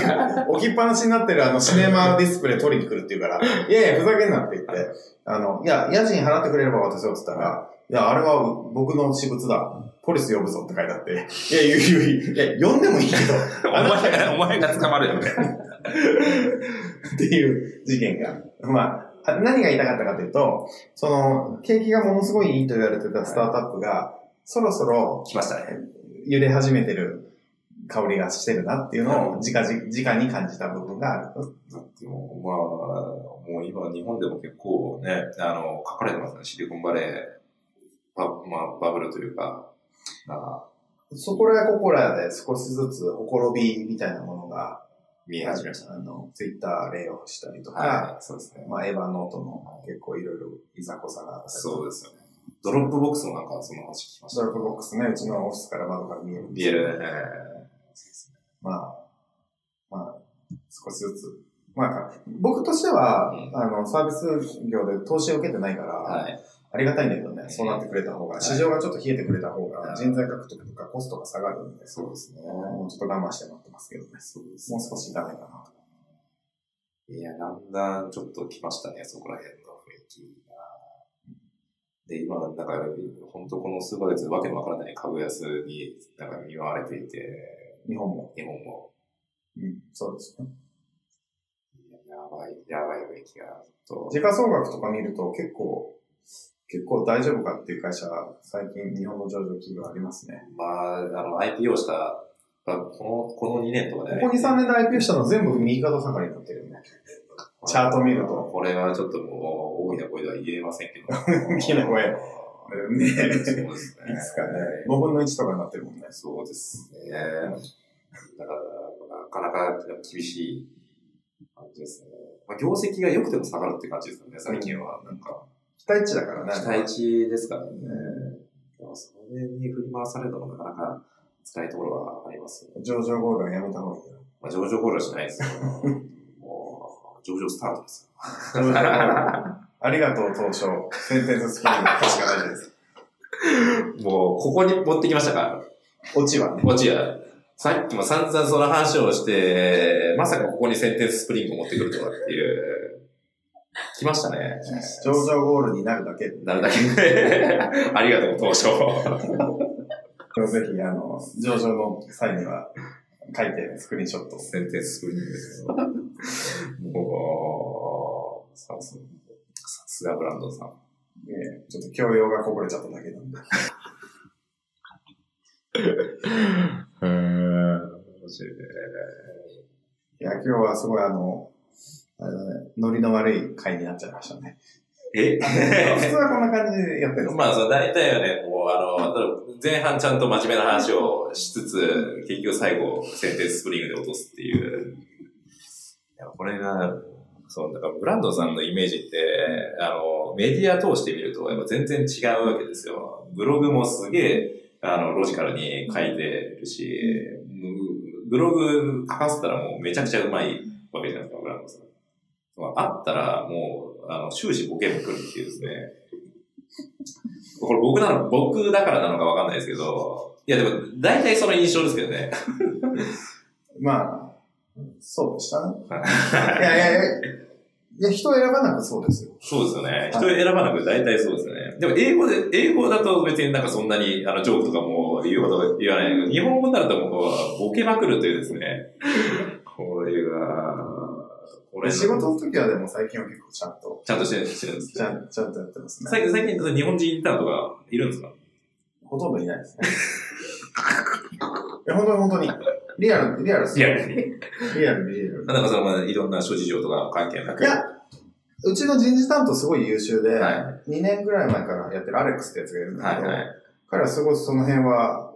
置きっぱなしになってるあのシネマディスプレイ取りに来るって言うから、いやいや、ふざけんなって言って、あの、いや、家賃払ってくれれば渡せよって言ったら、いや、あれは僕の私物だ。ポリス呼ぶぞって書いてあって、いや、いやいやいや、呼んでもいいけど、お前が、お前が捕まるよね。っていう事件が。まあ、あ何が言いたかったかというと、その、景気がものすごいいいと言われてたスタートアップが、そろそろ来ましたね。揺れ始めてる香りがしてるなっていうのを、直々直に感じた部分がある。だってもう、まあ、もう今日本でも結構ね、あの、書かれてますね。シリコンバレー、バ,、まあ、バブルというか、あそこらここらで少しずつほころびみたいなものが、見え始めました。あの、ツイッターレイオフしたりとか、はい、そうですね。まあ、 Evernote の結構いろいろいざこざがあったりそうですよね。ドロップボックスもなんかその話聞きました。ドロップボックスね、うちのオフィスから窓から見える見えるね。まあ、まあ、少しずつ。まあ、僕としては、うんあの、サービス業で投資を受けてないから、はい。ありがたいんだけどね、そうなってくれた方が、はい市場がちょっと冷えてくれた方が、はい人材獲得とかコストが下がるんで、そうですね。もうちょっと我慢して待ってますけどね。そうですもう少しいかないかな。いや、だんだんちょっと来ましたね、そこら辺の雰囲気が。で、今、なんか、本当この数ヶ月、わけのわからない株安に、なんか見舞われていて、日本も？日本も、うん、そうですね。やばい、やばい雰囲気が、と。時価総額とか見ると結構、結構大丈夫かっていう会社、最近日本の上場企業ありますね。まあ、あの、IPO した、あこの、この2年とかね。ここ2、3年で IPO したの全部右肩下がりになってるよね。チャート見ると。これはちょっともう、大きな声では言えませんけど。大きな声。ねそうですね。いつかね、5分の1とかになってるもんね。そうですね。だから、なかなか厳しい感じですね。まあ、業績が良くても下がるって感じですよね、最近は。なんか、期待値だからね。期待値ですからね。でもそれに振り回されるのもなかなか辛いところはありますよね。上場ゴールはやめた方がいいよ。まあ、上場ゴールはしないですよ。上場スタートですよ。ありがとう、東証。センテンススピード確か大事です。もう、ここに持ってきましたか？オチはね。落合。さっきも散々その話をして、まさかここにセンテンススプリングを持ってくるとはっていう。来ましたね。上場ゴールになるだけ。なるだけ。ありがとう、当初。ぜひ、あの、上場の際には、書いてスクリーンショットを。センテンスクリーンですよ。もう、さすさすがブランドさん。ね、ちょっと教養がこぼれちゃっただけなんで。へー、面白いね。いや、今日はすごいあの、あれだね、ノリの悪い回になっちゃいましたね。え？普通はこんな感じでやってるんですまあ、そう、大体はね、もう、あの、前半ちゃんと真面目な話をしつつ、結局最後、センテンススプリングで落とすっていう。いや、これが、そう、だからブランドさんのイメージって、あの、メディア通してみると、やっぱ全然違うわけですよ。ブログもすげえ、あの、ロジカルに書いてるし、ブログ書かせたらもうめちゃくちゃうまいわけじゃないですか、ブランドさん。まあ、あったら、もう、あの、終始ボケまくるっていうですね。これ僕なの、僕だからなのかわかんないですけど、いやでも、大体その印象ですけどね。まあ、そうでしたね。いやいやいや、いや、人を選ばなくそうですよ。そうですよね。人選ばなく大体そうですよね。でも、英語で、英語だと別になんかそんなに、あの、ジョークとかも言うほど言わないけど、日本語になるともう、ボケまくるというですね。これが、これ仕事の時はでも最近は結構ちゃんと、ちゃんとしてるんですね。ちゃんちゃんとやってますね。最近、最近、日本人インターンとかいるんですか？ほとんどいないですね。いや、本当に本当に。リアル、リアルですいや、リアル、リアル。なんかその、まあいろんな諸事情とか関係なく。いや、うちの人事担当すごい優秀で、は2年ぐらい前からやってるアレックスってやつがいるんだけど、はいはい。彼はすごいその辺は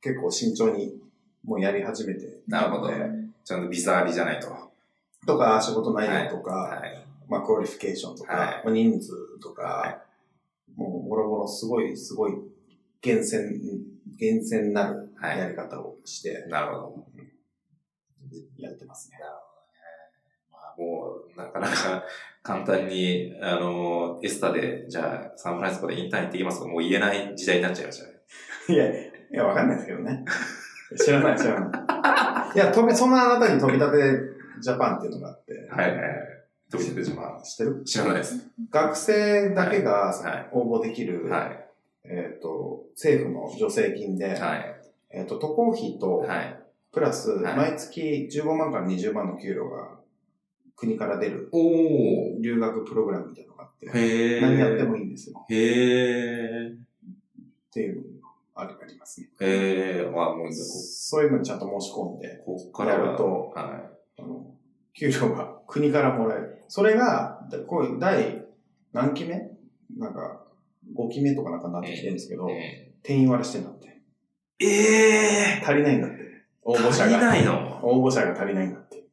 結構慎重にもうやり始めて。なるほどちゃんとビザありじゃないと。とか、仕事内容とか、はい。まあ、 qualification とか、はいまあ、人数とか、はもう、もろもろすごい、すごい、厳選、厳選なるはいやり方をしてなるほど。やってますね。まあもう、なかなか簡単に、あの、エスタで、じゃあ、サンフランシスコでインターン行ってきますとか、もう言えない時代になっちゃいましたね。いや、いや、わかんないですけどね。知らない、知らない。いや、飛び、そんなあなたに飛び立てジャパンっていうのがあって、はいはいはい。飛び出て自慢。知ってる？知らないです。学生だけがはい応募できる、はい。えっ、と、政府の助成金で、はい。えっ、と、渡航費と、はい。プラス、はい毎月15万から20万の給料が国から出るおー。留学プログラムみたいなのがあって。何やってもいいんですよ。へー。っていうありますね。へー。まあもう、こそういうのにちゃんと申し込んで、こっからはやるとはあの給料が国からもらえる。それが、だこういう第何期目？なんか、5期目とかなんかなってきてるんですけど、い。え定員割れしてんだって。ーえ足りないんだって。応募ー。足り者が。ないの？応募者が足りないんだって。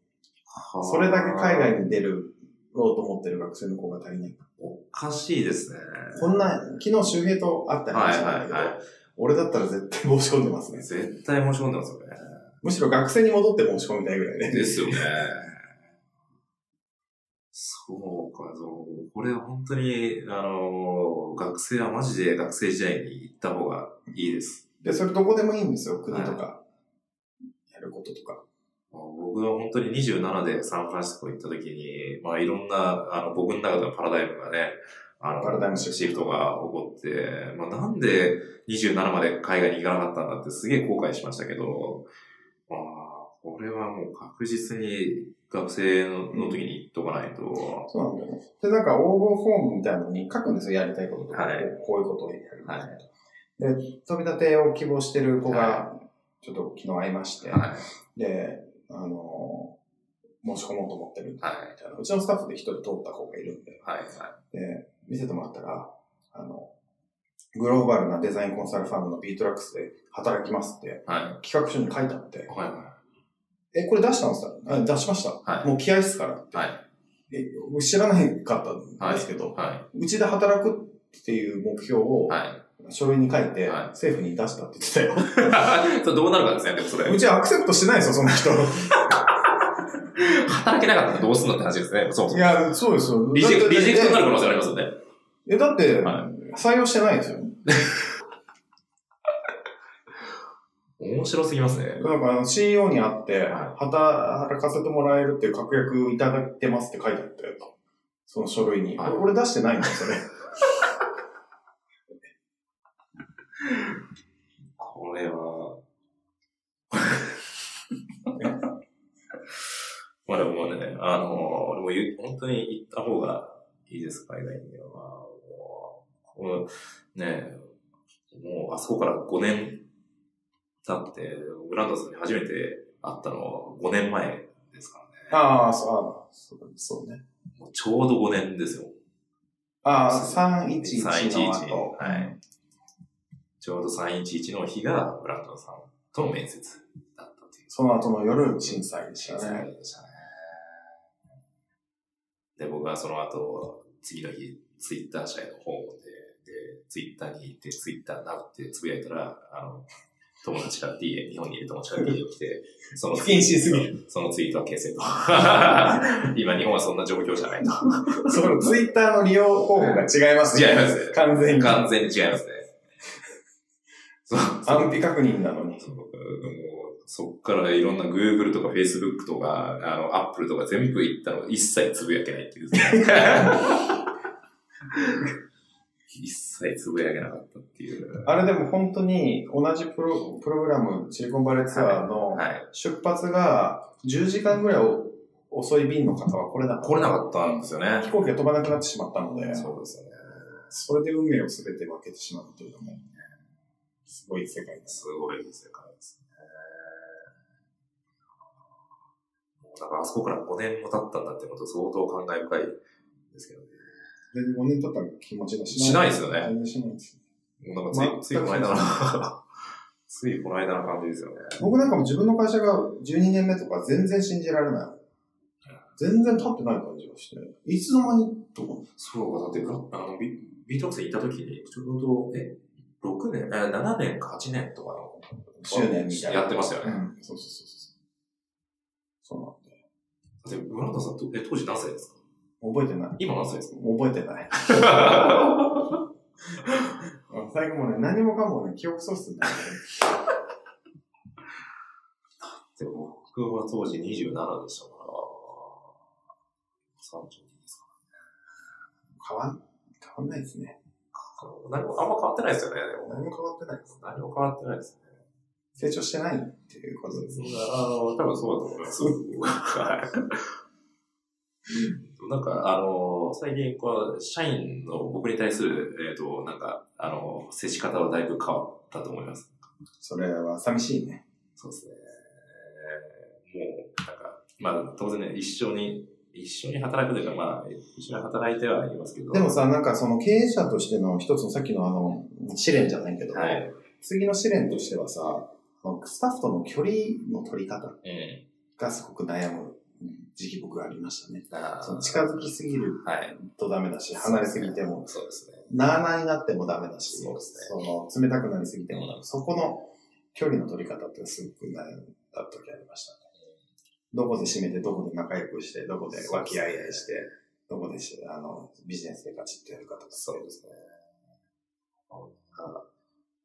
それだけ海外に出る、ろうと思ってる学生の子が足りない。おかしいですね。こんな、昨日周平と会って話したんだけど、はいはいは俺だったら絶対申し込んでますね。絶対申し込んでますよね。むしろ学生に戻って申し込みたいぐらいね。ですよね。そうか、そう。これは本当に、あの、学生はマジで学生時代に行った方がいいです。で、それどこでもいいんですよ、国とか。やることとか。僕は本当に27でサンフランシスコ行った時に、まあいろんな、あの、僕の中でのパラダイムがね、あの、パラダイムシフトシフトが起こって、まあなんで27まで海外に行かなかったんだってすげえ後悔しましたけど、まあ、これはもう確実に学生の時に行っとかないと、そうなんだよね。で、なんか応募フォームみたいなのに書くんですよ、やりたいこととか。はいこういうことをやるみたいな。はで、飛び立てを希望してる子はが、ちょっと昨日会いまして、はい。で、あの申し込もうと思ってるみたいな。うちのスタッフで一人通った子がいるんで、はい。はい。で、見せてもらったら、あの、グローバルなデザインコンサルファームのビートラックスで働きますってはい。企画書に書いてあって、はい。はえ、これ出したんですか？あ出しました。はいもう気合いっすからって。い。え知らないかったんですけど、はうちで働くっていう目標をい。はい。書類に書いてはい政府に出したって言ってたよ。それどうなるかですね、でもそれ。うちは accept してないですよ、その人。働けなかったらどうすんのって話ですね、そもそも。いや、そうですよ。リジェクト、だってリジェクトになる可能性ありますよね。え、だって、は採用してないですよ。面白すぎますね。なんかあの CEO に会って、は働かせてもらえるっていう確約いただいてますって書いてあったよと。その書類に。はい俺出してないんだよ、それ。これは、まあでもね、あの、俺も本当に行った方がいいです、海外には。まあ、もうね、もうあそこから5年経って、ブランドさんに初めて会ったのは5年前ですからね。ああ、そう、あそうそうね。もうちょうど5年ですよ。ああ、311の311後。はい。ちょうど311の日がブランドさんとの面接だったっていう。その後の夜、震災でしたね。でしたね。で、僕はその後、次の日、ツイッター社への訪問で、で、ツイッターに行って、ツイッターなってつぶやいたら、あの、友達から DM、日本にいる友達から DM 来て、その不謹慎すぎる。そのツイートは消せと。今日本はそんな状況じゃないと。そのツイッターの利用方法が違います違いますね完全に。完全に違いますね。そう。安否確認なのに。そうもうそっからいろんな Google とか Facebook とか、あの、Apple とか全部行ったの一切つぶやけないっていう。一切つぶやけなかったっていう。あれでも本当に同じプロプログラム、シリコンバレーツアーのはい。出発が10時間ぐらい遅い便の方は来れなかった。来れなかったんですよね飛。行機が飛ばなくなってしまったので、そうですよね。それで運命を全て分けてしまうというのも、すごい世界です。すごい世界ですね。だからあそこから5年も経ったんだってこと相当感慨深いですけどね。全然5年経ったら気持ちがしない。しないですよね全然しないです。もうなんかつい、ついこの間な、ついこの間な 感じですよね。僕なんかも自分の会社が12年目とか全然信じられない。全然経ってない感じがして、いつの間にとか。そう、だって、あの、ビビートボックスにいた時に、ちょうど、え、6年、え、7年か8年とかの、周年みたいな。やってましたよね。うん、そうそうそうそう。そうなんで。だって、村田さんと、え、当時何歳ですか？覚えてない。今何歳ですか覚えてない。最後もね、何もかもね、記憶喪失になる。でも僕は当時27でしたから、32ですか。変わん、変わんないですね。何も、あんま変わってないですよね、でも。何も変わってないです。何も変わってないですね。成長してないっていうことです。あの、多分そうだと思います。はい。なんか、あの、最近、こう、社員の僕に対する、えっ、と、なんか、あの、接し方はだいぶ変わったと思います。それは寂しいね。そうですね。もう、なんか、まあ、当然ね、一緒に、一緒に働くというか、まあ、一緒に働いてはいますけど。でもさ、なんかその経営者としての一つのさっきのあの、試練じゃないけど、はい。次の試練としてはさ、スタッフとの距離の取り方うん。がすごく悩む時期僕がありましたね。その近づきすぎるはい。とダメだし、離れすぎても、そうですね。なーなーになってもダメだし、そうですねその冷たくなりすぎてもダメ。そこの距離の取り方ってすごく悩んだ時ありましたね。どこで締めて、どこで仲良くして、どこで和気あいあいして、どこでしあのビジネスでガチッとやるかとか。そうですね。あ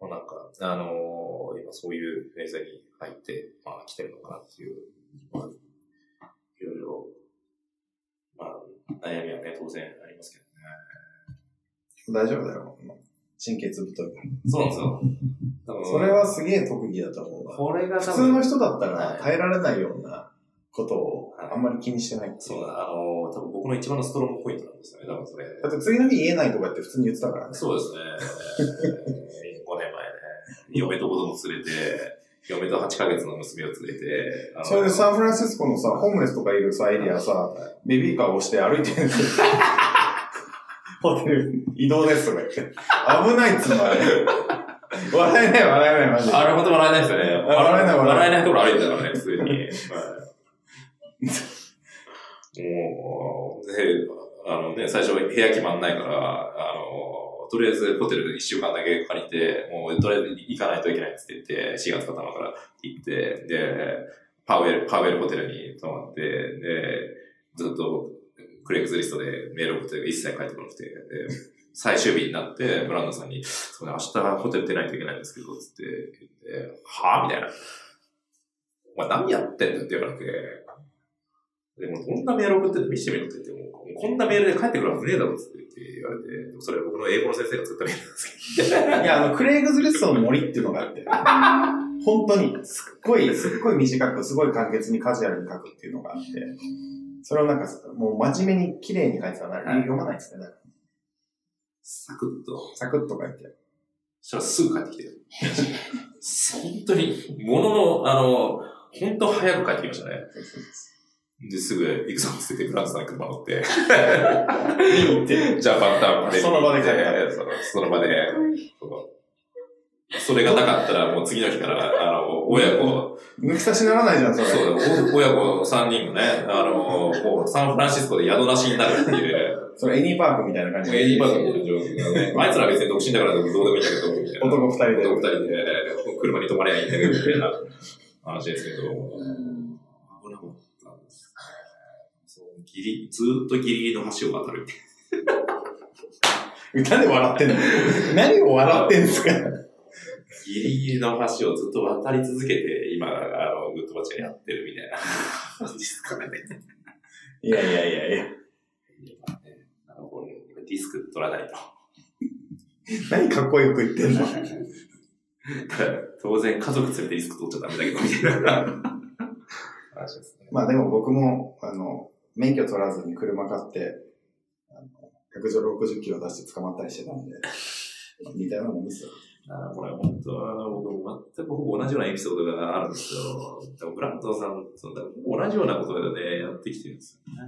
まあ、なんか、あのー今そういうフェーズに入って、まあ、来てるのかなっていう、まあ、いろいろ、まあ、悩みはね、当然ありますけどね。大丈夫だよ。神経つぶとい。そうなんですよ。それはすげえ特技だと思うわ。これが普通の人だったらはい耐えられないようなことをはいあんまり気にしてないそうだ、あのー多分僕の一番のストロングポイントなんですよね、多分それ。だって次の日言えないとかって普通に言ってたからね。そうですね。えー5年前ね、嫁と子供連れて、嫁と8ヶ月の娘を連れて、あのそれでサンフランシスコのさ、ホームレスとかいるさ、エリアさ、ベビーカーを押して歩いてるんですよ。ホテル移動ですとか言って。危ないっつうのあれ。笑えない笑えないマジで。あれ本当笑えないですよね。笑えない笑えないところ歩いてたからね、普通に。はい もう、で、あのね、最初部屋決まんないから、あの、とりあえずホテル1週間だけ借りて、もうとりあえず行かないといけないって言って、4月頭から行って、で、パウエル、パウエルホテルに泊まって、で、ずっとクレイグズリストでメール送って一切返ってこなくて、で、最終日になって、ブランドさんに、そうね、明日ホテル出ないといけないんですけど、つって言って、はぁ？みたいな。お前何やってんだって言われて、でもどんなメール送ってて見せてみろって言っても、こんなメールで返ってくるはずねえだろって言われて、それ僕の英語の先生が作ったメールなんですけど。いや、あの、クレイグズレッソンの森っていうのがあって、本当に、すっごい、すっごい短く、すごい簡潔にカジュアルに書くっていうのがあって、それをなんか、もう真面目に綺麗に書いてたら、読まないですね。サクッと。サクッと書いて。そしたらすぐ帰ってきて。本当に、ものの、あの、本当早く帰ってきましたね。で、すぐ行くぞって言って、フランスさんに車乗って。見って。ジャパンタウンで。その場で帰ったそのその場で。それがなかったら、もう次の日から、あの、親子、抜き差しならないじゃん、それ。そう、お親子3人がね、あの、もうサンフランシスコで宿なしになるっていう、それエニーパークみたいな感じエディバーグみたいな状況がね、あいつら別に独身だからどうでもいいんだけど、みたいな。男二人で。男二人で、車に泊まりゃいいんだけど、みたいな話ですけど、ギリ、ずーっとギリギリの橋を渡る。歌で笑ってんの？何を笑ってんですか？ギリギリの橋をずっと渡り続けて、今、あの、グッドバッチがやってるみたいな感じですからね。いやいやいやいや。あのこれディスク取らないと。何かっこよく言ってんの？当然、家族連れてディスク取っちゃダメだけど、みたいな。まあでも僕も、あの、免許取らずに車買って、あの160キロ出して捕まったりしてたんで、似たようなもんですよ。あのこれ本当、あの、僕も全くほぼ同じようなエピソードがあるんですけど、ブラントンさんと同じようなことでね、やってきてるんですよね。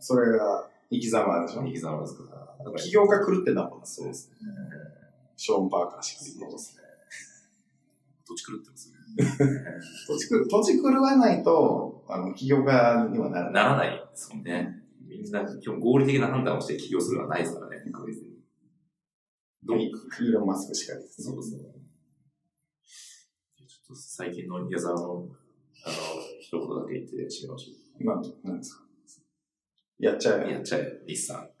それが生き様でしょ？生き様ですから。起業家狂ってんだもんそうですね。ショーン・パーカーしかそうですね。土地狂ってますね。土地く土地狂わないと、あの、起業家にはならない。ならないですもんね。みんな、基本合理的な判断をして起業するのはないですからね、確実に。どう？イーロン・マスクしかりですね。そうですね。ちょっと最近の矢沢の、あの、一言だけ言ってしまいましょ今、何ですか？やっちゃう。え。やっちゃえ、日産。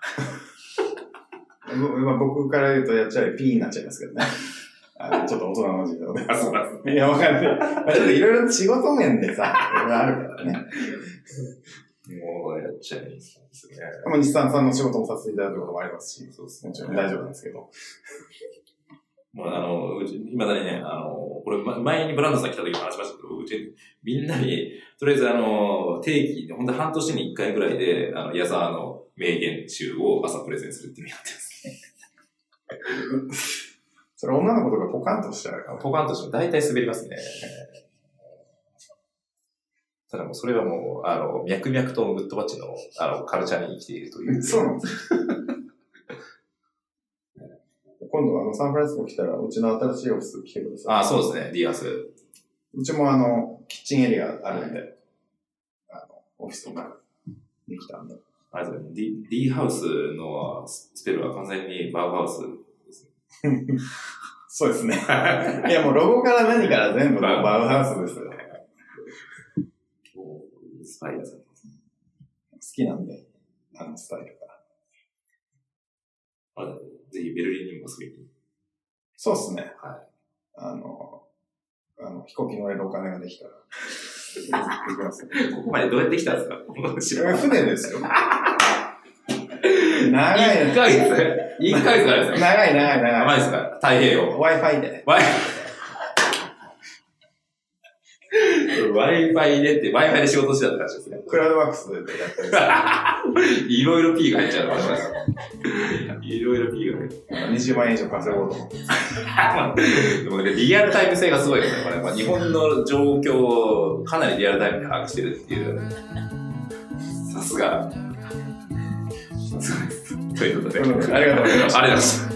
まあ、僕から言うとやっちゃえ P になっちゃいますけどね。あのちょっと大人の事情で。あ、そうなんですいや、わかんない。まあ、ちょっといろいろ仕事面でさ、いろいろあるからね。もうやっちゃえ、日産ですね。まあ、日産さんの仕事もさせていただくこともありますし、そうですもちろん大丈夫なんですけど。もうあの、うち、今だにね、あの、これ、ま前にブランドさん来た時も話しましたけど、うち、みんなに、とりあえずあの、定期で、ほんと半年に一回ぐらいで、あの、矢沢の名言集を朝プレゼンするっていうのやってますね。それ女の子とかポカンとしちゃうから。ポカンとしても大体滑りますね。ただもうそれはもう、あの、脈々とグッドバッチの、あの、カルチャーに生きているという。そうなんですよ。今度あの、サンフランシスコ来たら、うちの新しいオフィス来てください。あ、そうですね、 D.Haus。うちもあの、キッチンエリアあるんで、あの、オフィスとかできたんで。あれですね、D, D ハウスのスペルは完全にバウハウス。そうですね。いやもうロゴから何から全部バウハウスですよ。スパイアされてますね。好きなんで、あのスタイルが。あれぜひベルリンにも遊びに。そうっすね。はい。あの、あの、飛行機乗れるお金ができたら。行きますよ。ここまでどうやって来たんですか？船ですよ。長い1ヶ月 ?1 ヶ月ぐらいですか？長い長い長い。甘いですか？太平洋。Wi-Fi で。Wi-Fi でって、Wi-Fi で仕事してたって話ですね。クラウドワークスでやってるんですいろいろ P が入っちゃうから。いろいろ P が入っちゃう。20万円以上稼ごうと思って。でもね、リアルタイム性がすごいですね。これ、まあ、日本の状況をかなりリアルタイムに把握してるっていう。さすが。さすがです。ということで。うんありがとうございましたありがとうございました。